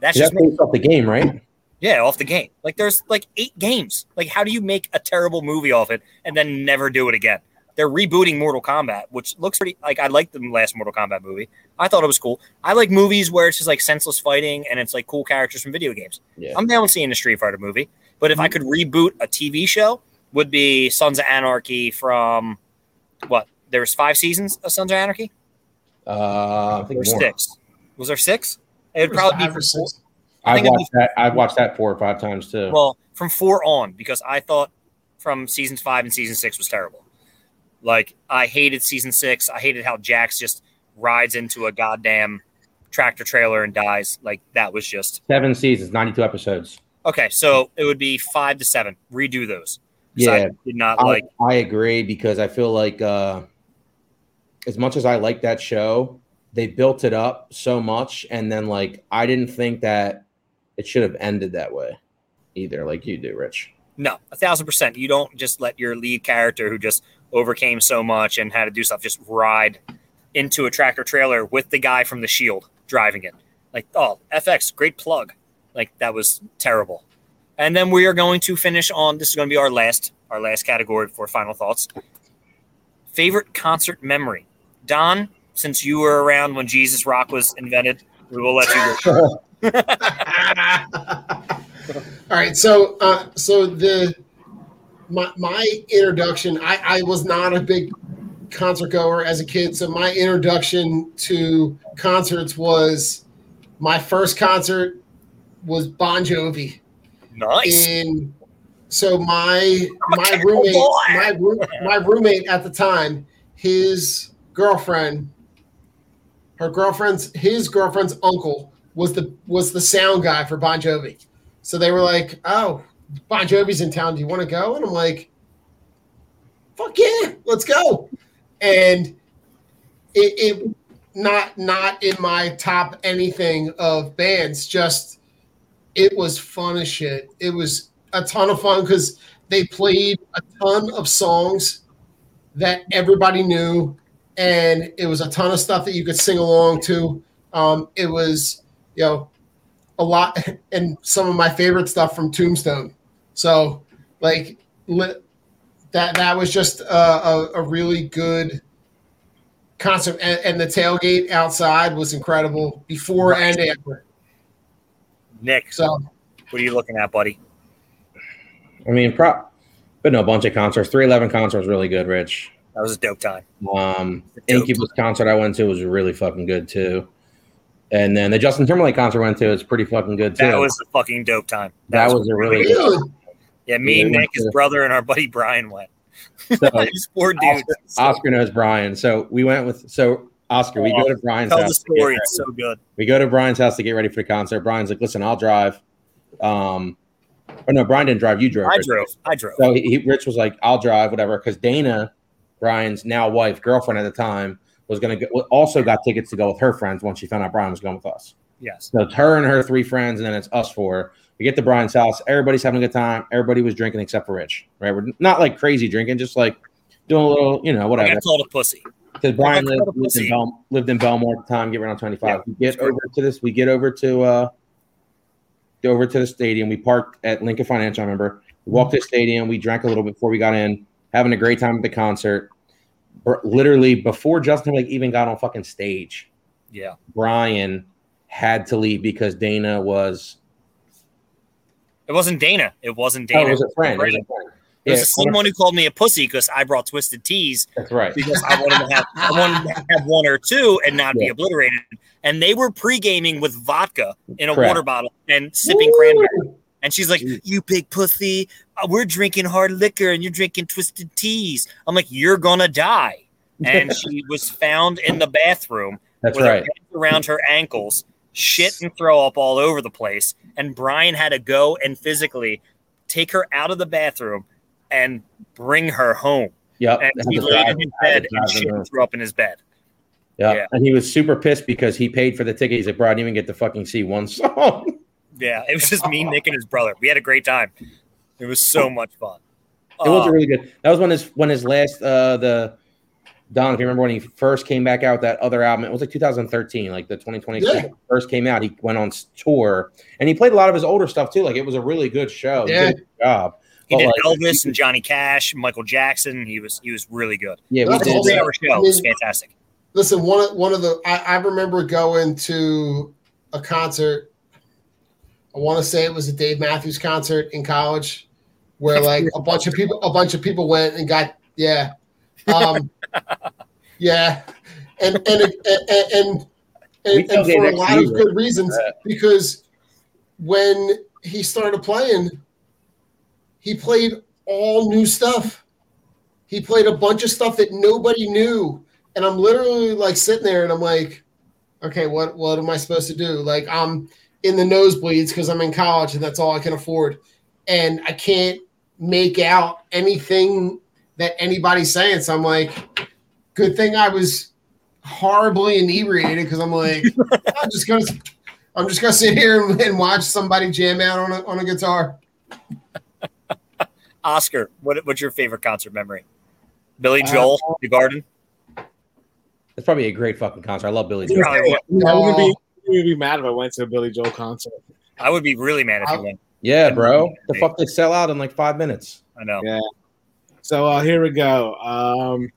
That's that's just based off the game, right? Yeah, off the game. Like there's like eight games. Like how do you make a terrible movie off it and then never do it again? They're rebooting Mortal Kombat, which looks pretty like I liked the last Mortal Kombat movie. I thought it was cool. I like movies where it's just like senseless fighting and it's like cool characters from video games. Yeah. I'm down seeing a Street Fighter movie. But if I could reboot a TV show, would be Sons of Anarchy from what? There was five seasons of Sons of Anarchy? Uh, I think Or more. six. Was there six? It would probably be for or from six. I I've watched that. I've watched that four or five times too. Well, from four on, because I thought from seasons five and season six was terrible. Like I hated season six. I hated how Jax just rides into a goddamn tractor trailer and dies. Like that was just Seven seasons, 92 episodes. okay. So it would be five to seven. Redo those. Yeah, I did not I, like. I agree because I feel like uh, as much as I like that show, they built it up so much, and then like I didn't think that it should have ended that way either, like you do, Rich. No, a thousand percent. You don't just let your lead character who just overcame so much and had to do stuff just ride into a tractor trailer with the guy from the Shield driving it. Like, oh, FX, great plug. Like that was terrible. And then we are going to finish on. This is going to be our last, our last category for final thoughts. Favorite concert memory, Don. Since you were around when Jesus Rock was invented, we will let you go. All right, so uh, so the my my introduction, I, I was not a big concert goer as a kid, so my introduction to concerts was my first concert was Bon Jovi, Nice. and so my my roommate my roo- my roommate at the time, his girlfriend, her girlfriend's his girlfriend's uncle was the was the sound guy for Bon Jovi. So they were like, "Oh, Bon Jovi's in town. Do you want to go?" And I'm like, "Fuck yeah, let's go!" And it, it not not in my top anything of bands. Just it was fun as shit. It was a ton of fun because they played a ton of songs that everybody knew, and it was a ton of stuff that you could sing along to. Um, it was, you know, a lot, and some of my favorite stuff from Tombstone. So, like, li- that that was just a, a, a really good concert, and, and the tailgate outside was incredible before and after. Nick, So, what are you looking at, buddy? I mean, prop, but no, a bunch of concerts. 311 concert was really good, Rich. That was a dope time. Um, Dope. Incubus concert I went to was really fucking good too. And then the Justin Timberlake concert I went to was pretty fucking good too. That was a fucking dope time. that was a really good. Yeah. Me, we Nick, his to- brother, and our buddy Brian went. So, These poor dudes. Oscar knows Brian. So we went with so Oscar. We go to Brian's house. Tell the house. to get story. It's so good. we go to Brian's house to get ready for the concert. Brian's like, "Listen, I'll drive." Um, or no, Brian didn't drive. You drove. I Rich. drove. I drove. So he, he- Rich was like, "I'll drive, whatever," because Dana, Brian's now wife, girlfriend at the time, was gonna also got tickets to go with her friends once she found out Brian was going with us. Yes. So it's her and her three friends, and then it's us four. We get to Brian's house. Everybody's having a good time. Everybody was drinking except for Rich. Right? We're not like crazy drinking, just like doing a little, you know, I whatever. got called a pussy. Because Brian lived, lived, in. Bel- lived in Bellmawr at the time, get around 25. Yeah, we get over to this, we get over to uh over to the stadium. We parked at Lincoln Financial, I remember. We walked to the stadium, we drank a little before we got in, having a great time at the concert. Literally before Justin like even got on fucking stage, Yeah. Brian had to leave because Dana was It wasn't Dana. It wasn't oh, Dana. it was a friend. It was a friend. It was Yeah, the same who called me a pussy because I brought twisted teas That's right. because I wanted to have I wanted to have one or two and not be obliterated. And they were pre gaming with vodka in a Correct. water bottle and sipping cranberry. And she's like, Jeez. "You big pussy! Uh, We're drinking hard liquor and you're drinking twisted teas." I'm like, "You're gonna die." And she was found in the bathroom That's with right. her around her ankles, shit and throw up all over the place. And Brian had to go and physically take her out of the bathroom and bring her home. Yeah. And he laid in his bed and shit and threw up in his bed. Yeah. Yeah. And he was super pissed because he paid for the ticket. He's like, bro, I didn't even get to fucking see one song. Yeah, it was just me, Nick, and his brother. We had a great time. It was so much fun. It was Uh, really good. That was when his when his last uh the Don, if you remember when he first came back out with that other album, it was like 2013, like the 2020 Yeah. first came out. He went on tour and he played a lot of his older stuff too. Like it was a really good show. Yeah. good job. he But, did like, Elvis and Johnny Cash, Michael Jackson. He was he was really good. Yeah, we That's It a did. awesome. three hour show. It was fantastic. Listen, one of one of the I, I remember going to a concert. I want to say it was a Dave Matthews concert in college, where like a bunch of people a bunch of people went and got yeah, um, yeah, and and and and, and, and, for a lot of good reasons because when he started playing, he played all new stuff. he played a bunch of stuff that nobody knew, and I'm literally like sitting there and I'm like, okay, what what am I supposed to do? Like I'm in the nosebleeds because I'm in college and that's all I can afford, and I can't make out anything that anybody's saying. So I'm like, good thing I was horribly inebriated because I'm like, I'm just gonna I'm just gonna sit here and, and watch somebody jam out on a on a guitar. Oscar, what, what's your favorite concert memory? Billy Joel, Uh, the Garden. It's probably a great fucking concert. I love Billy Joel. Probably. I wouldn't be, I wouldn't be mad if I went to a Billy Joel concert. I would be really mad if you went. Yeah, bro. The fuck they sell out in like five minutes. I know. Yeah. So uh, here we go. Um,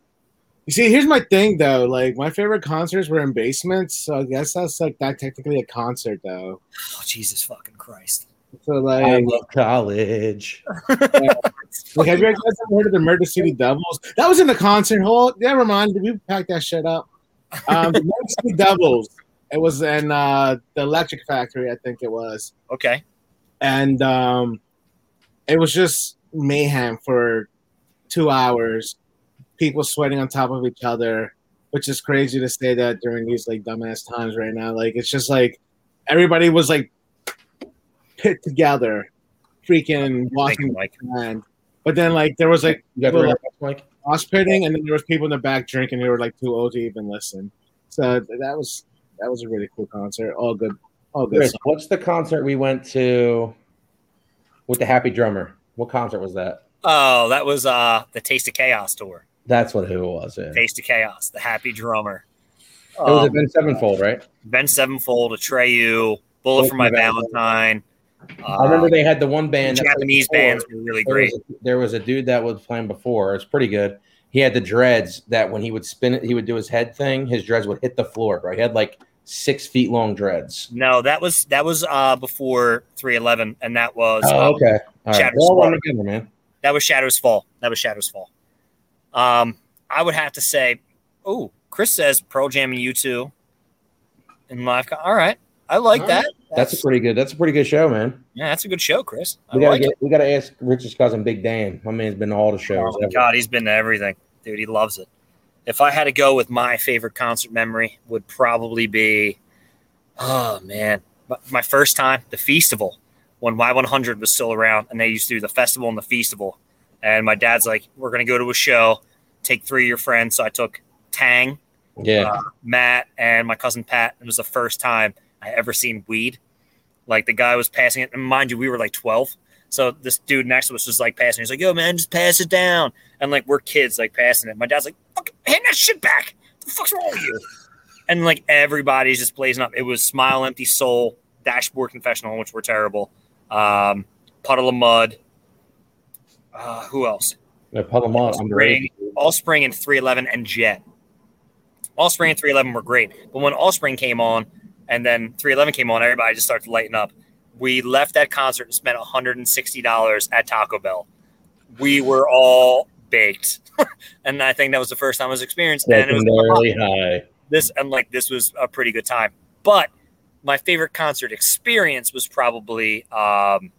you see, here's my thing though. Like my favorite concerts were in basements, so I guess that's like that technically a concert though. Oh, Jesus fucking Christ. So like, I love college. like have you guys ever heard of the Murder City Devils? That was in the concert hall. Never mind, we packed that shit up. Um, the Murder City Devils. It was in uh, the Electric Factory, I think it was. Okay. and um, it was just mayhem for two hours. People sweating on top of each other, which is crazy to say that during these like dumbass times right now. Like it's just like everybody was like pit together, freaking Thank watching you, the Mike. band. But then like there was like You got Well, the Mike? pitting, and then there was people in the back drinking. They were like too old to even listen. So that was that was a really cool concert. All good, all good. Chris, what's the concert we went to with the Happy Drummer? What concert was that? Oh, that was uh the Taste of Chaos tour. That's what who it was. Yeah. It Taste of Chaos, the Happy Drummer. It was Um, Avenged Sevenfold, right? Avenged Sevenfold, Atreyu, Bullet for My Valentine. I remember Uh, they had the one band. that played Japanese bands were really There great. was, a, there was a dude that was playing before. It's pretty good. He had the dreads that when he would spin it, he would do his head thing. His dreads would hit the floor, bro. He had like six feet long dreads. No, that was that was uh before 311, and that was Oh, okay. All right. Shadows They all run Fall. together, man. That was Shadows Fall. That was Shadows Fall. Um, I would have to say, oh, Chris says Pearl Jam and U2 in live. All right, I like All that. That's a pretty good. That's a pretty good show, man. yeah, that's a good show, Chris. I We gotta like get. it. We gotta ask Richard's cousin, Big Dan. My man's been to all the shows. Oh my. God, he's been to everything, dude. He loves it. If I had to go with my favorite concert memory, would probably be, oh man, my first time, the festival, when Y100 was still around, and they used to do the festival and the festival. And my dad's like, "We're gonna go to a show, take three of your friends." So I took Tang, Yeah. uh, Matt, and my cousin Pat. It was the first time I ever seen weed. Like the guy was passing it, and mind you, we were like twelve. So this dude next to us was like passing. He's like, "Yo, man, just pass it down." And like we're kids, like passing it. My dad's like, "Fuck, hand that shit back. What the fuck's wrong with you?" And like everybody's just blazing up. It was Smile, Empty Soul, Dashboard Confessional, which were terrible. Um, Puddle of Mudd. Uh, who else? Yeah, Puddle Mudd, I'm Spring, All Spring and 311 and Jet. All Spring and 311 were great. But when All Spring came on and then 311 came on, everybody just started to lighten up. We left that concert and spent $160 at Taco Bell. We were all baked. and I think that was the first time I was experienced. And it was Legendarily high. this and like this was a pretty good time. But my favorite concert experience was probably um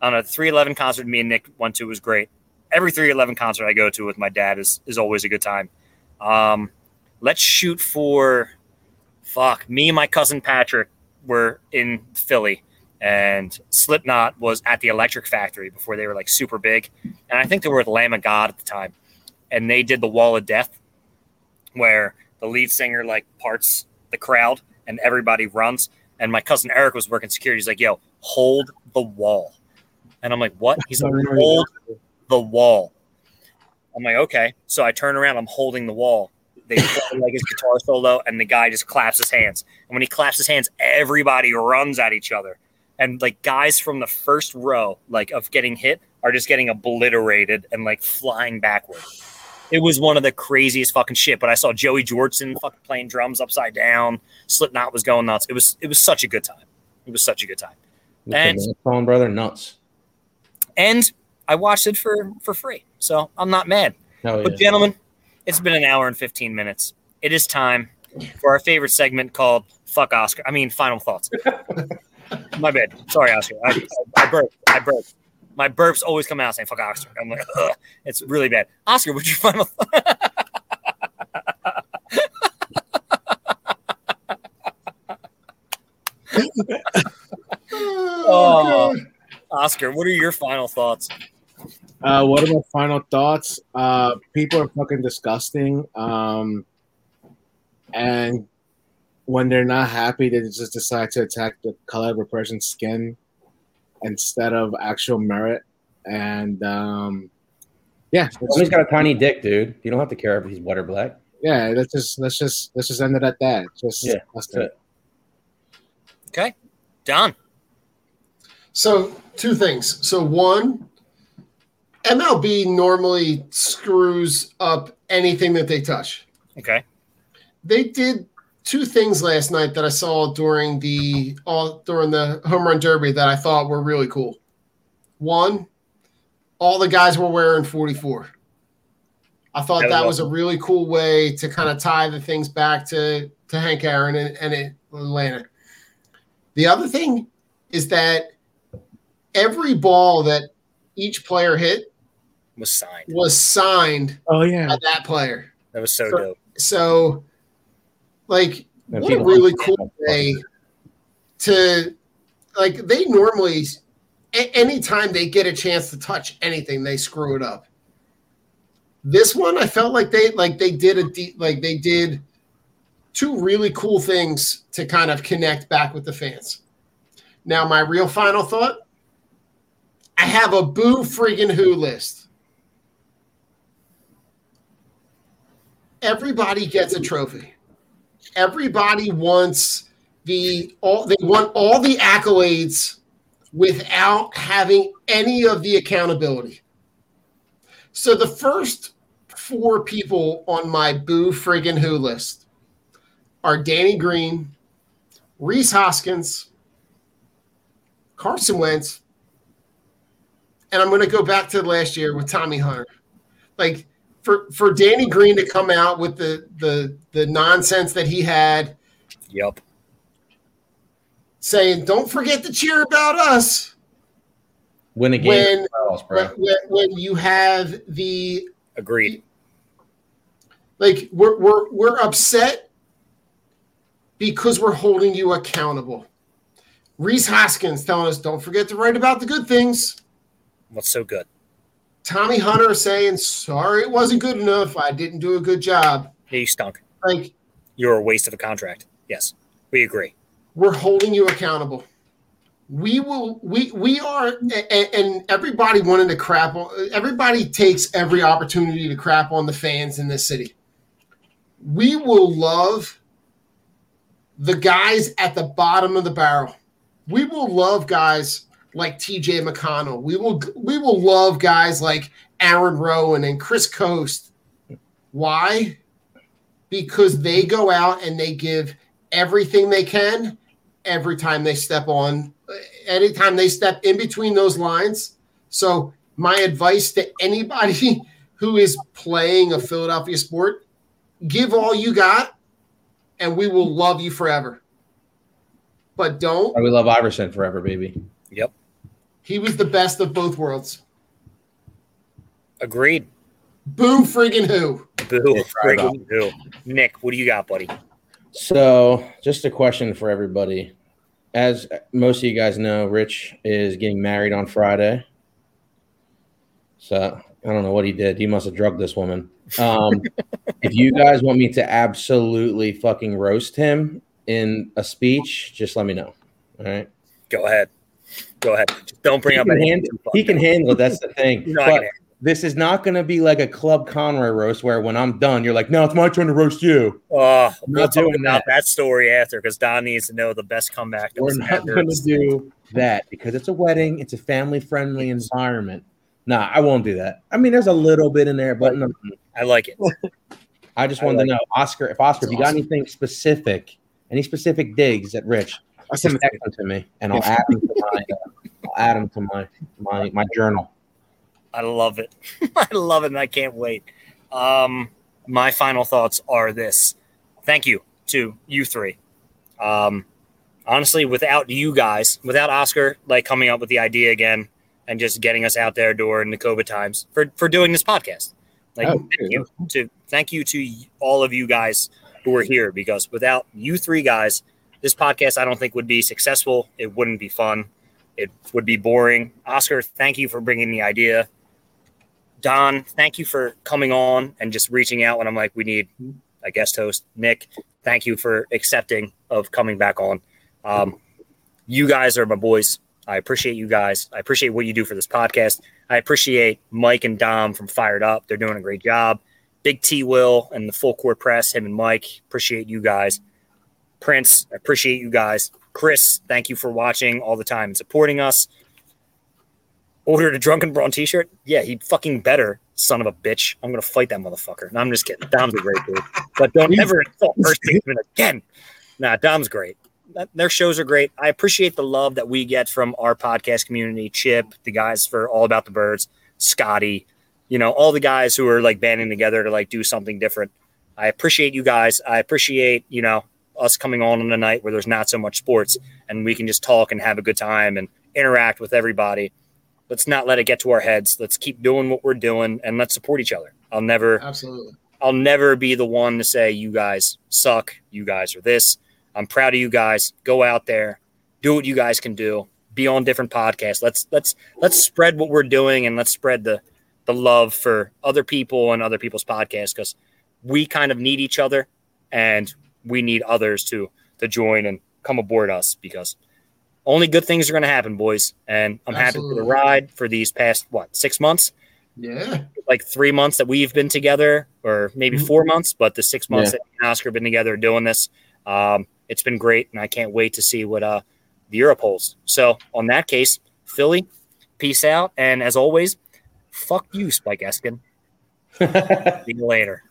on a 311 concert me and Nick went to was great. Every 311 concert I go to with my dad is is always a good time. Um let's shoot for fuck. Me and my cousin Patrick were in Philly and Slipknot was at the Electric Factory before they were like super big. And I think they were with Lamb of God at the time. And they did the Wall of Death where the lead singer like parts the crowd and everybody runs. And my cousin Eric was working security. He's like, yo, hold the wall. And I'm like, what? He's like, hold the wall. I'm like, okay. So I turn around, I'm holding the wall. They play like his guitar solo, and the guy just claps his hands. And when he claps his hands, everybody runs at each other. And like guys from the first row, like of getting hit, are just getting obliterated and like flying backward. It was one of the craziest fucking shit. But I saw Joey Jordison fucking playing drums upside down. Slipknot was going nuts. It was it was such a good time. It was such a good time. And- phone brother nuts. And I watched it for for free. So I'm not mad. Hell But yeah. gentlemen, it's been an hour and 15 minutes. It is time for our favorite segment called Fuck Oscar. I mean, final thoughts. My bad. Sorry, Oscar. I, I, I broke. I burped. My burps always come out saying "fuck Oscar." I'm like, Ugh. it's really bad. Oscar, what's your final? Oh, Oscar, what are your final thoughts? Uh, what are my final thoughts? Uh, people are fucking disgusting. Um, and when they're not happy, they just decide to attack the color of a person's skin instead of actual merit. And um, yeah, Well, he's got a tiny dick, dude. You don't have to care if he's white or black. yeah. Let's just let's just let's just end it at that. Just Yeah, disgusting. that's it. Okay, done. So two things. So one, MLB normally screws up anything that they touch. Okay, They did two things last night that I saw during the all during the home run derby that I thought were really cool. One, all the guys were wearing 44. I thought That was that was a really cool way to kind of tie the things back to to Hank Aaron and, and Atlanta. The other thing is that every ball that each player hit was signed. was signed Oh yeah. by that player. That was so So- dope. So, like, And what a really cool way to, like, they normally, a- anytime they get a chance to touch anything, they screw it up. This one, I felt like they, like, they did a, de- like, they did two really cool things to kind of connect back with the fans. Now, my real final thought I have a boo freaking who list. everybody gets a trophy. Everybody wants the all they want all the accolades without having any of the accountability. So the first four people on my boo friggin' who list are Danny Green, Rhys Hoskins, Carson Wentz, and I'm going to go back to last year with Tommy Hunter. Like for for Danny Green to come out with the the the nonsense that he had, Yep. saying, "Don't forget to cheer about us." Win a game, When else, when, when, when you have the Agreed. like, we're we're we're upset because we're holding you accountable. Rhys Hoskins telling us, "Don't forget to write about the good things." What's so good? Tommy Hunter saying, "Sorry, it wasn't good enough. I didn't do a good job." You stunk. Like You're a waste of a contract. Yes, we agree. we're holding you accountable. We will. We we are, and, and everybody wanted to crap on. Everybody takes every opportunity to crap on the fans in this city. We will love the guys at the bottom of the barrel. We will love guys like T.J. McConnell. We will. We will love guys like Aaron Rowand and Chris Coste. Why? Because they go out and they give everything they can every time they step on anytime they step in between those lines so my advice to anybody who is playing a philadelphia sport give all you got and we will love you forever but don't we love Iverson forever, baby. Yep. he was the best of both worlds Agreed. Boo friggin' who Boo. Yeah, try Friggin' boo. Nick, what do you got, buddy? So, just a question for everybody. As most of you guys know, Rich is getting married on Friday. So, I don't know what he did. He must have drugged this woman. Um, if you guys want me to absolutely fucking roast him in a speech, just let me know. All right. Go ahead. Go ahead. Just don't bring He up can, handle, he can handle it. That's the thing. But this is not going to be like a Club Conroy roast where when I'm done, you're like, no, it's my turn to roast you. Oh, we'll not doing about that. that story after because Don needs to know the best comeback. We're not going to do that because it's a wedding. It's a family friendly environment. Nah, I won't do that. I mean, there's a little bit in there, but no, I like it. I just I wanted like to know, Oscar, if Oscar, if you got anything specific, any specific digs at Rich, I sent just text them to me, and I'll add them to my, uh, I'll add them to my my my journal. I love it. I love it, and I can't wait. Um, my final thoughts are this: Thank you to you three. Um, honestly, without you guys, without Oscar, like coming up with the idea again and just getting us out there during the COVID times for for doing this podcast. Like, Oh, thank you to thank you to all of you guys who are here because without you three guys, this podcast I don't think would be successful. It wouldn't be fun. It would be boring. Oscar, thank you for bringing the idea. Don, thank you for coming on and just reaching out when I'm like, we need a guest host. Nick, thank you for accepting of coming back on. Um, you guys are my boys. I appreciate you guys. I appreciate what you do for this podcast. I appreciate Mike and Dom from Fired Up. They're doing a great job. Big T Will and the full court press, him and Mike. Appreciate you guys. Prince, I appreciate you guys. Chris, thank you for watching all the time and supporting us. Ordered a drunken brawn t-shirt. Yeah, he fucking better, son of a bitch. I'm gonna fight that motherfucker. No, I'm just kidding. Dom's a great dude. But don't ever insult first baseman again. Nah, Dom's great. Their shows are great. I appreciate the love that we get from our podcast community. Chip, the guys for All About the Birds, Scotty, you know, all the guys who are like banding together to like do something different. I appreciate you guys. I appreciate, you know, us coming on on a night where there's not so much sports and we can just talk and have a good time and interact with everybody. Let's not let it get to our heads. Let's keep doing what we're doing and let's support each other. I'll never Absolutely. I'll never be the one to say you guys suck, you guys are this. I'm proud of you guys. Go out there, do what you guys can do. Be on different podcasts. Let's let's let's spread what we're doing and let's spread the the love for other people and other people's podcasts because we kind of need each other and we need others to to join and come aboard us because only good things are going to happen, boys. And I'm happy for the ride for these past what six months Yeah. like three months that we've been together, or maybe Mhm. four months, but the six months Yeah. that me and Oscar have been together doing this, um, it's been great, and I can't wait to see what uh, the Europe holds. So, on that case, Philly, peace out, and as always, fuck you, Spike Eskin. See you later.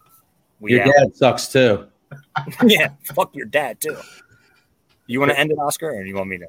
We Your out. dad sucks too. yeah, fuck your dad too. You want to end it, Oscar, or do you want me to?